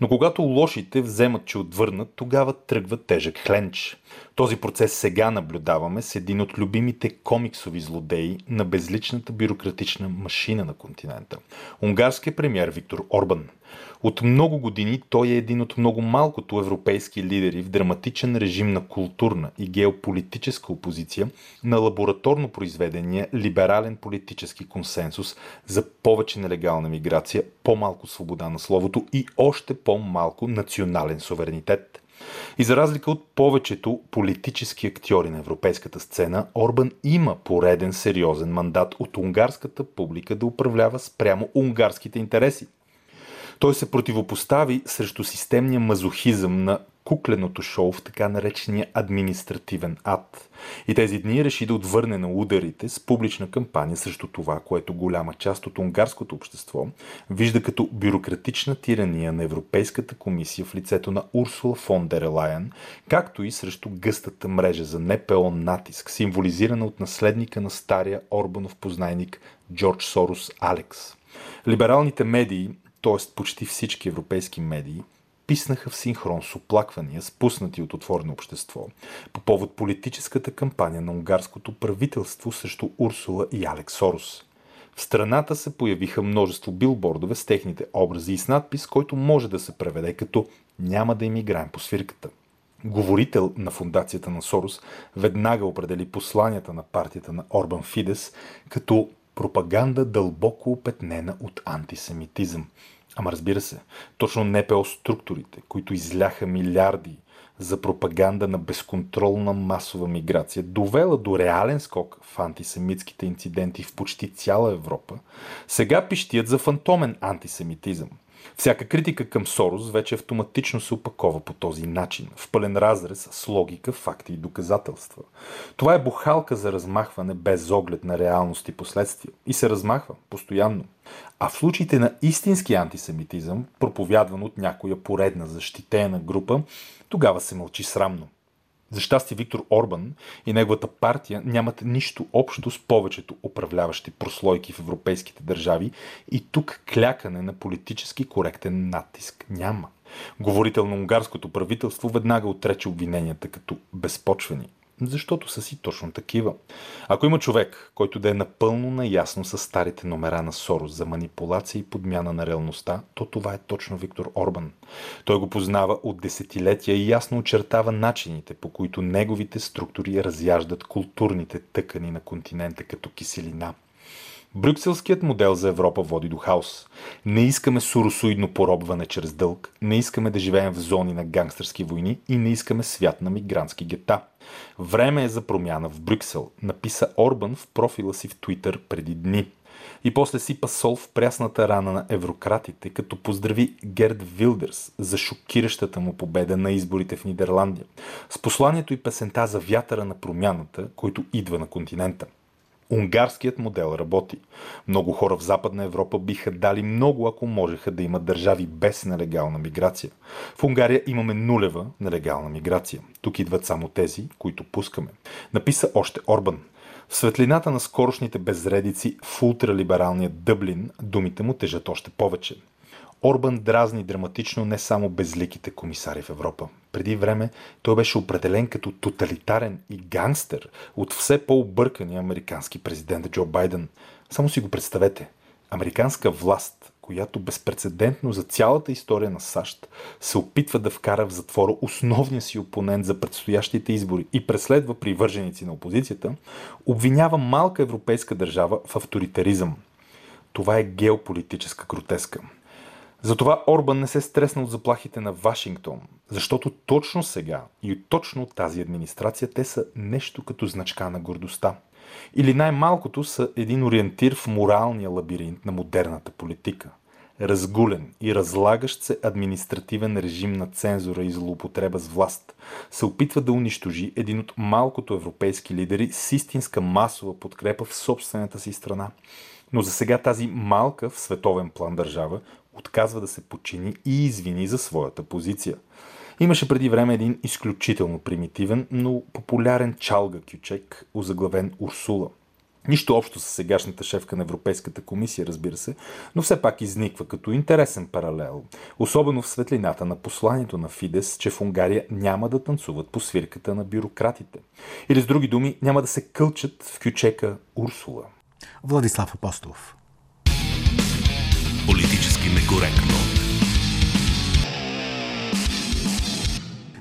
Но когато лошите вземат, че отвърнат, тогава тръгва тежък хленч. Този процес сега наблюдаваме с един от любимите комиксови злодеи на безличната бюрократична машина на континента. Унгарският премьер Виктор Орбан – от много години той е един от много малкото европейски лидери в драматичен режим на културна и геополитическа опозиция на лабораторно произведения либерален политически консенсус за повече нелегална миграция, по-малко свобода на словото и още по-малко национален суверенитет. И за разлика от повечето политически актьори на европейската сцена, Орбан има пореден сериозен мандат от унгарската публика да управлява спрямо унгарските интереси – той се противопостави срещу системния мазохизъм на кукленото шоу в така наречения административен ад. И тези дни реши да отвърне на ударите с публична кампания срещу това, което голяма част от унгарското общество вижда като бюрократична тирания на Европейската комисия в лицето на Урсула фон дер Лайен, както и срещу гъстата мрежа за НПО натиск, символизирана от наследника на стария Орбанов познайник Джордж Сорос Алекс. Либералните медии т.е. почти всички европейски медии, писнаха в синхрон с оплаквания, спуснати от отворено общество, по повод политическата кампания на унгарското правителство срещу Урсула и Алекс Сорос. В страната се появиха множество билбордове с техните образи и с надпис, който може да се преведе като «Няма да им играем по свирката». Говорител на фундацията на Сорос веднага определи посланията на партията на Орбан Фидес като пропаганда дълбоко опетнена от антисемитизъм. Ама разбира се, точно НПО структурите, които изляха милиарди за пропаганда на безконтролна масова миграция, довела до реален скок в антисемитските инциденти в почти цяла Европа, сега пищият за фантомен антисемитизъм – всяка критика към Сорос вече автоматично се опакова по този начин, в пълен разрез с логика, факти и доказателства. Това е бухалка за размахване без оглед на реалност и последствия. И се размахва постоянно. А в случаите на истински антисемитизъм, проповядван от някоя поредна защитена група, тогава се мълчи срамно. За щастие Виктор Орбан и неговата партия нямат нищо общо с повечето управляващи прослойки в европейските държави и тук клякане на политически коректен натиск няма. Говорител на унгарското правителство веднага отрече обвиненията като безпочвени – защото са си точно такива. Ако има човек, който да е напълно наясно с старите номера на Сорос за манипулация и подмяна на реалността, то това е точно Виктор Орбан. Той го познава от десетилетия и ясно очертава начините, по които неговите структури разяждат културните тъкани на континента като киселина – Брюкселският модел за Европа води до хаос. Не искаме суросоидно поробване чрез дълг, не искаме да живеем в зони на гангстърски войни и не искаме свят на мигрантски гета. Време е за промяна в Брюксел, написа Орбан в профила си в Твитър преди дни. И после сипа сол в прясната рана на еврократите, като поздрави Герд Вилдерс за шокиращата му победа на изборите в Нидерландия, с посланието и песента за вятъра на промяната, който идва на континента – Унгарският модел работи. Много хора в Западна Европа биха дали много, ако можеха да имат държави без нелегална миграция. В Унгария имаме нулева нелегална миграция. Тук идват само тези, които пускаме. Написа още Орбан. В светлината на скорошните безредици в ултралибералния Дъблин думите му тежат още повече. Орбан дразни драматично не само безликите комисари в Европа. Преди време той беше определен като тоталитарен и гангстер от все по-объркания американски президент Джо Байден. Само си го представете. Американска власт, която безпредседентно за цялата история на САЩ се опитва да вкара в затвора основния си опонент за предстоящите избори и преследва привърженици на опозицията, обвинява малка европейска държава в авторитаризъм. Това е геополитическа гротеска. Затова Орбан не се стресна от заплахите на Вашингтон, защото точно сега и точно тази администрация те са нещо като значка на гордостта. Или най-малкото са един ориентир в моралния лабиринт на модерната политика. Разгулен и разлагащ се административен режим на цензура и злоупотреба с власт се опитва да унищожи един от малкото европейски лидери с истинска масова подкрепа в собствената си страна. Но за сега тази малка в световен план държава отказва да се подчини и извини за своята позиция. Имаше преди време един изключително примитивен, но популярен чалга кючек, озаглавен Урсула. Нищо общо с сегашната шефка на Европейската комисия, разбира се, но все пак изниква като интересен паралел, особено в светлината на посланието на Фидес, че в Унгария няма да танцуват по свирката на бюрократите. Или с други думи, няма да се кълчат в кючека Урсула. Владислав Апостолов. Некоректно.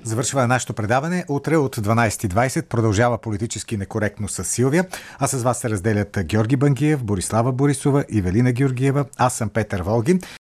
Завършва нашето предаване. Утре от 12.20 продължава политически некоректно с Силвия, а с вас се разделят Георги Бангиев, Борислава Борисова и Велина Георгиева. Аз съм Петър Волгин.